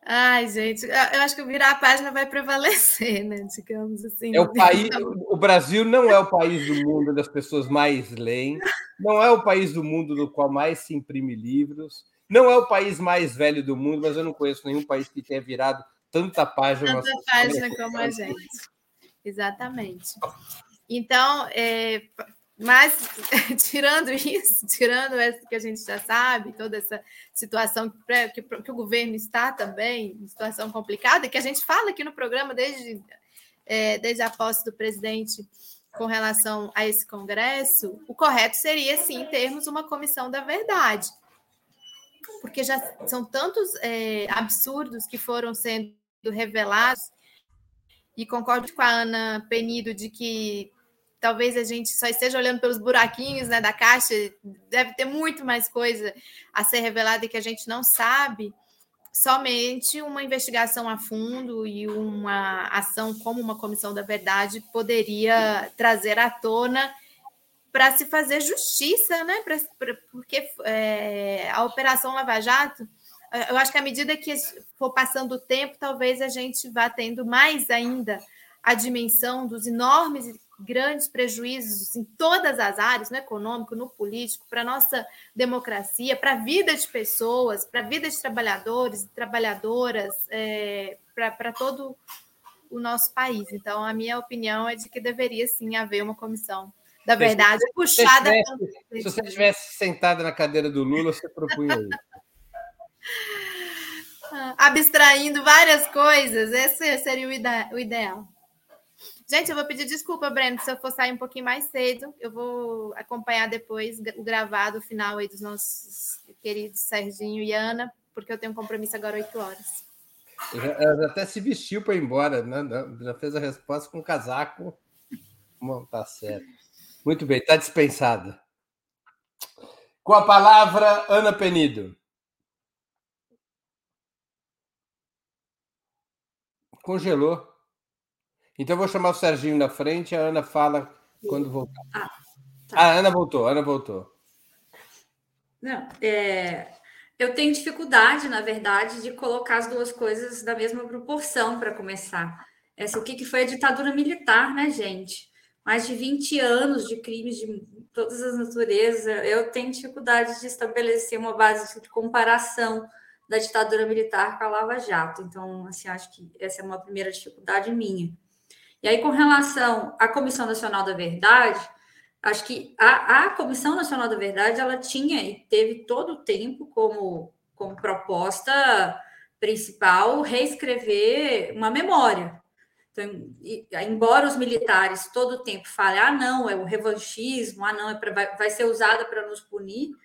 Ai, gente, eu acho que virar a página vai prevalecer, né? Digamos assim. É o (laughs) país, o Brasil não é o país do mundo onde as pessoas mais leem, não é o país do mundo no qual mais se imprime livros, não é o país mais velho do mundo, mas eu não conheço nenhum país que tenha virado tanta página. Tanta página como a gente. Exatamente. Então, é, mas, (laughs) tirando isso, (laughs) tirando essa que a gente já sabe, toda essa situação que, que, que o governo está também, situação complicada, que a gente fala aqui no programa desde, é, desde a posse do presidente com relação a esse Congresso, o correto seria, sim, termos uma comissão da verdade. Porque já são tantos é, absurdos que foram sendo revelados, e concordo com a Ana Penido de que talvez a gente só esteja olhando pelos buraquinhos né, da caixa, deve ter muito mais coisa a ser revelada e que a gente não sabe. Somente uma investigação a fundo e uma ação como uma comissão da verdade poderia trazer à tona para se fazer justiça, né? Pra, pra, porque é, a Operação Lava Jato, eu acho que à medida que for passando o tempo, talvez a gente vá tendo mais ainda a dimensão dos enormes grandes prejuízos em todas as áreas, no econômico, no político, para a nossa democracia, para a vida de pessoas, para a vida de trabalhadores e trabalhadoras, é, para todo o nosso país. Então, a minha opinião é de que deveria sim haver uma comissão da verdade se puxada. Se você estivesse sentada na cadeira do Lula, você propunha isso. Abstraindo várias coisas, esse seria o ideal. Gente, eu vou pedir desculpa, Breno, se eu for sair um pouquinho mais cedo. Eu vou acompanhar depois o gravado final aí dos nossos queridos Serginho e Ana, porque eu tenho um compromisso agora 8 horas. Ela até se vestiu para ir embora, né? Já fez a resposta com casaco. Bom, tá certo. Muito bem, está dispensada. Com a palavra, Ana Penido. Congelou. Então eu vou chamar o Serginho na frente, a Ana fala quando voltar. Ah, tá. a Ana voltou, Ana voltou. Não, é, eu tenho dificuldade, na verdade, de colocar as duas coisas na mesma proporção para começar. Essa, o que, que foi a ditadura militar, né, gente? Mais de 20 anos de crimes de todas as naturezas. Eu tenho dificuldade de estabelecer uma base de comparação da ditadura militar com a Lava Jato. Então, assim, acho que essa é uma primeira dificuldade minha. E aí, com relação à Comissão Nacional da Verdade, acho que a, a Comissão Nacional da Verdade ela tinha e teve todo o tempo como, como proposta principal reescrever uma memória. Então, embora os militares todo o tempo falem, ah, não, é o revanchismo, ah, não, é pra, vai, vai ser usada para nos punir,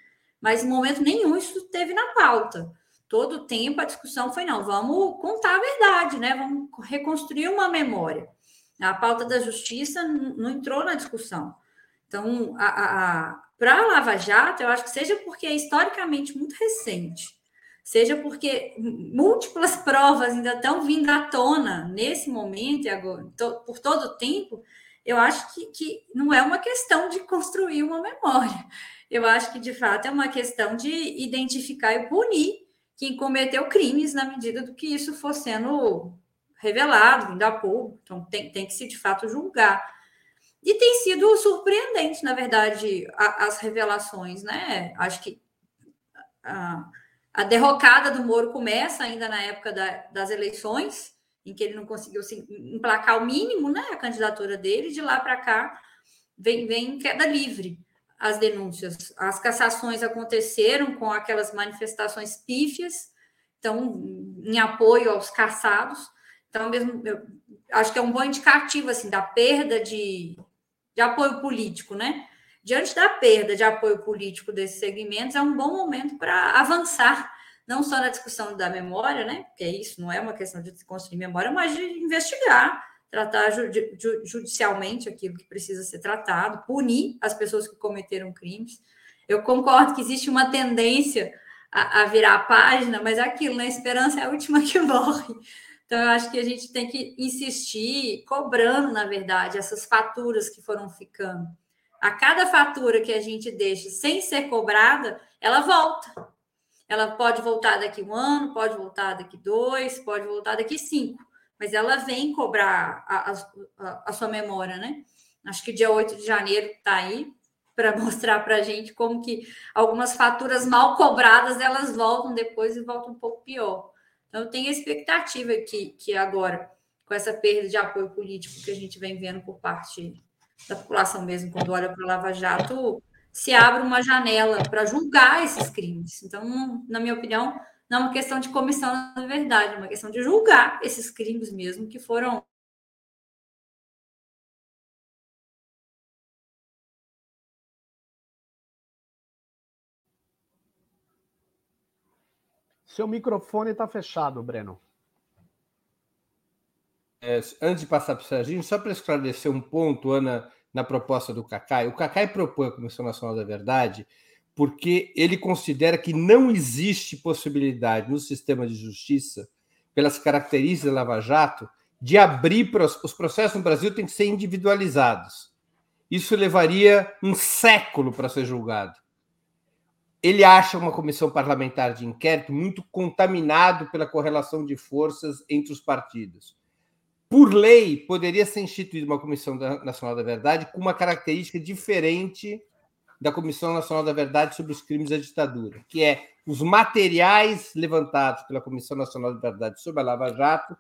mas em momento nenhum isso teve na pauta. Todo o tempo a discussão foi, não, vamos contar a verdade, né? Vamos reconstruir uma memória. A pauta da justiça não entrou na discussão. Então, para a Lava Jato, eu acho que seja porque é historicamente muito recente, seja porque múltiplas (laughs) provas ainda estão vindo à tona nesse momento e agora, to, por todo o tempo, eu acho que, que não é uma questão de construir uma memória. Eu acho que, de fato, é uma questão de identificar e punir quem cometeu crimes na medida do que isso for sendo revelado, vindo a público. Então, tem, tem que se, de fato, julgar. E tem sido surpreendente, na verdade, a, as revelações, né? Acho que a, a, derrocada do Moro começa ainda na época da, das eleições, em que ele não conseguiu assim, emplacar o mínimo, né? A candidatura dele, de lá para cá vem, vem queda livre as denúncias. As cassações aconteceram com aquelas manifestações pífias, então, em apoio aos caçados. Então, mesmo, eu acho que é um bom indicativo assim da perda de, de apoio político, né? Diante da perda de apoio político desses segmentos, é um bom momento para avançar, não só na discussão da memória, né? Porque é isso não é uma questão de construir memória, mas de investigar, tratar judicialmente aquilo que precisa ser tratado, punir as pessoas que cometeram crimes. Eu concordo que existe uma tendência a, a virar a página, mas é aquilo, né? Esperança é a última que (laughs) morre. Então, eu acho que a gente tem que insistir, cobrando, na verdade, essas faturas que foram ficando. A cada fatura que a gente deixa sem ser cobrada, ela volta. Ela pode voltar daqui um ano, pode voltar daqui dois, pode voltar daqui cinco, mas ela vem cobrar a, a, a sua memória, né? Acho que dia 8 de janeiro está aí para (laughs) mostrar para a gente como que algumas faturas mal cobradas elas voltam depois e voltam um pouco pior. Então, eu tenho a expectativa que, que agora, com essa perda de apoio político que a gente vem vendo por parte da população mesmo, quando olha para o Lava Jato, se abra uma janela para julgar esses crimes. Então, na minha opinião, não é uma questão de comissão na verdade, é uma questão de julgar esses crimes mesmo que foram Seu microfone está fechado, Breno. É, antes de passar para o Serginho, só para esclarecer um ponto, Ana, na proposta do Cacai. O Cacai propõe a Comissão Nacional da Verdade porque ele considera que não existe possibilidade no sistema de justiça, pelas características da Lava Jato, de abrir os processos no Brasil têm que ser individualizados. Isso levaria um século para ser julgado ele acha uma comissão parlamentar de inquérito muito contaminado pela correlação de forças entre os partidos. Por lei, poderia ser instituída uma Comissão Nacional da Verdade com uma característica diferente da Comissão Nacional da Verdade sobre os crimes da ditadura, que é os materiais levantados pela Comissão Nacional da Verdade sobre a Lava Jato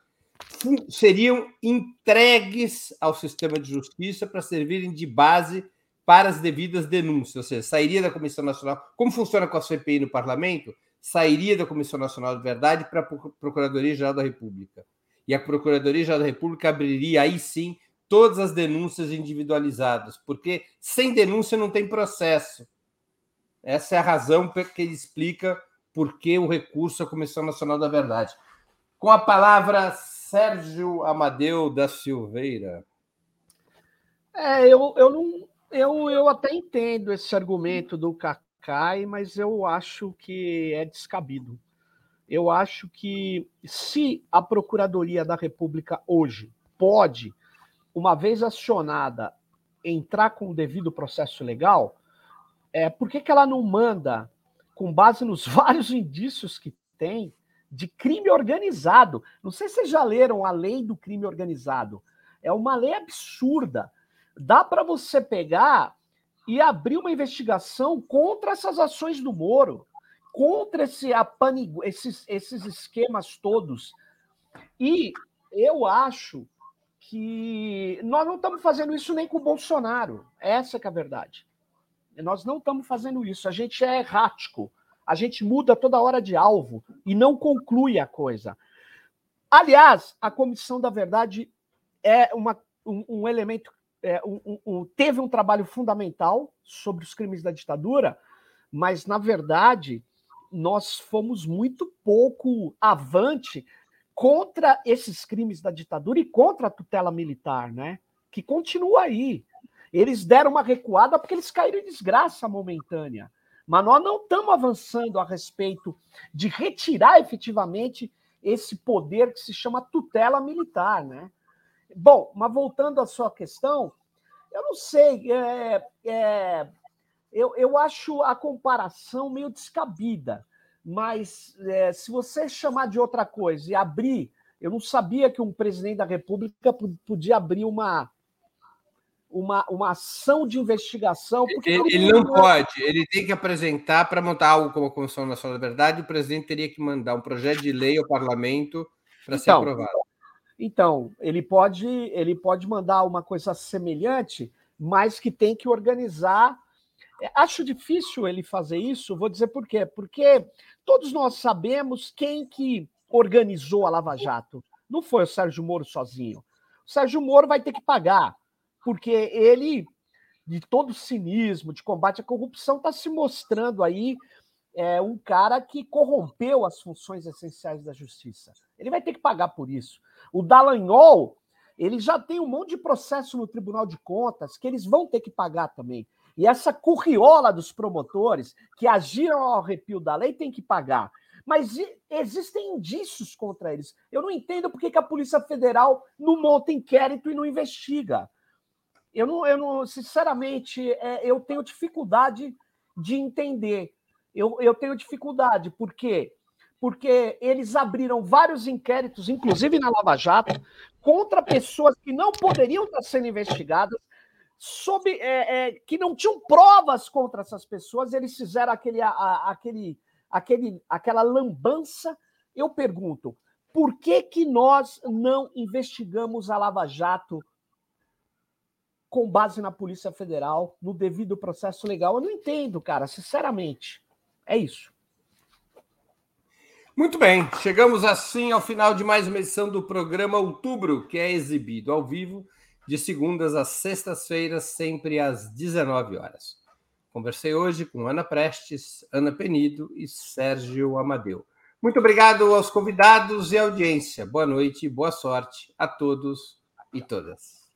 seriam entregues ao sistema de justiça para servirem de base para as devidas denúncias, ou seja, sairia da Comissão Nacional. Como funciona com a CPI no parlamento? Sairia da Comissão Nacional de Verdade para a Procuradoria-Geral da República. E a Procuradoria-Geral da República abriria aí sim todas as denúncias individualizadas, porque sem denúncia não tem processo. Essa é a razão que ele explica por que o recurso à Comissão Nacional da Verdade. Com a palavra, Sérgio Amadeu da Silveira. É, eu, eu não, eu, eu até entendo esse argumento do Cacai, mas eu acho que é descabido. Eu acho que se a Procuradoria da República hoje pode, uma vez acionada, entrar com o devido processo legal, é, por que, que ela não manda, com base nos (laughs) vários indícios que tem, de crime organizado? Não sei se vocês já leram a lei do crime organizado. É uma lei absurda dá para você pegar e abrir uma investigação contra essas ações do Moro, contra esse apanigo, esses, esses esquemas todos. E eu acho que nós não estamos fazendo isso nem com o Bolsonaro. Essa é a verdade. Nós não estamos fazendo isso. A gente é errático. A gente muda toda hora de alvo e não conclui a coisa. Aliás, a Comissão da Verdade é uma, um, um elemento, é, teve um trabalho fundamental sobre os crimes da ditadura, mas, na verdade, nós fomos muito pouco avante contra esses crimes da ditadura e contra a tutela militar, né? Que continua aí. Eles deram uma recuada porque eles caíram em desgraça momentânea. Mas nós não estamos avançando a respeito de retirar efetivamente esse poder que se chama tutela militar, né? Bom, mas voltando à sua questão, eu não sei, é, é, eu, eu acho a comparação meio descabida, mas é, se você chamar de outra coisa e abrir, eu não sabia que um presidente da República podia abrir uma, uma, uma ação de investigação. Porque ele, ele não pode, ele tem que apresentar para montar algo como a Comissão Nacional da Verdade, o presidente teria que mandar um projeto de lei ao parlamento para então, ser aprovado. Então, ele pode, ele pode mandar uma coisa semelhante, mas que tem que organizar. É, acho difícil ele fazer isso, vou dizer por quê. Porque todos nós sabemos quem que organizou a Lava Jato. Não foi o Sérgio Moro sozinho. O Sérgio Moro vai ter que pagar porque ele, de todo cinismo, de combate à corrupção, está se mostrando aí é, um cara que corrompeu as funções essenciais da justiça. Ele vai ter que pagar por isso. O Dallagnol, ele já tem um monte de processo no Tribunal de Contas que eles vão ter que pagar também. E essa curriola dos promotores que agiram ao arrepio da lei tem que pagar. Mas existem indícios contra eles. Eu não entendo por que a Polícia Federal não monta inquérito e não investiga. Eu não, eu não sinceramente, é, eu tenho dificuldade de entender. Eu, eu tenho dificuldade, por quê? Porque eles abriram vários inquéritos, inclusive na Lava Jato, contra pessoas que não poderiam estar sendo investigadas, sob, é, é, que não tinham provas contra essas pessoas, eles fizeram aquele, a, aquele, aquele, aquela lambança. Eu pergunto, por que, que nós não investigamos a Lava Jato com base na Polícia Federal, no devido processo legal. Eu não entendo, cara, sinceramente. É isso. Muito bem, chegamos assim ao final de mais uma edição do programa Outubro, que é exibido ao vivo de segundas às sextas-feiras, sempre às 19 horas. Conversei hoje com Ana Prestes, Ana Penido e Sérgio Amadeu. Muito obrigado aos convidados e audiência. Boa noite e boa sorte a todos e todas.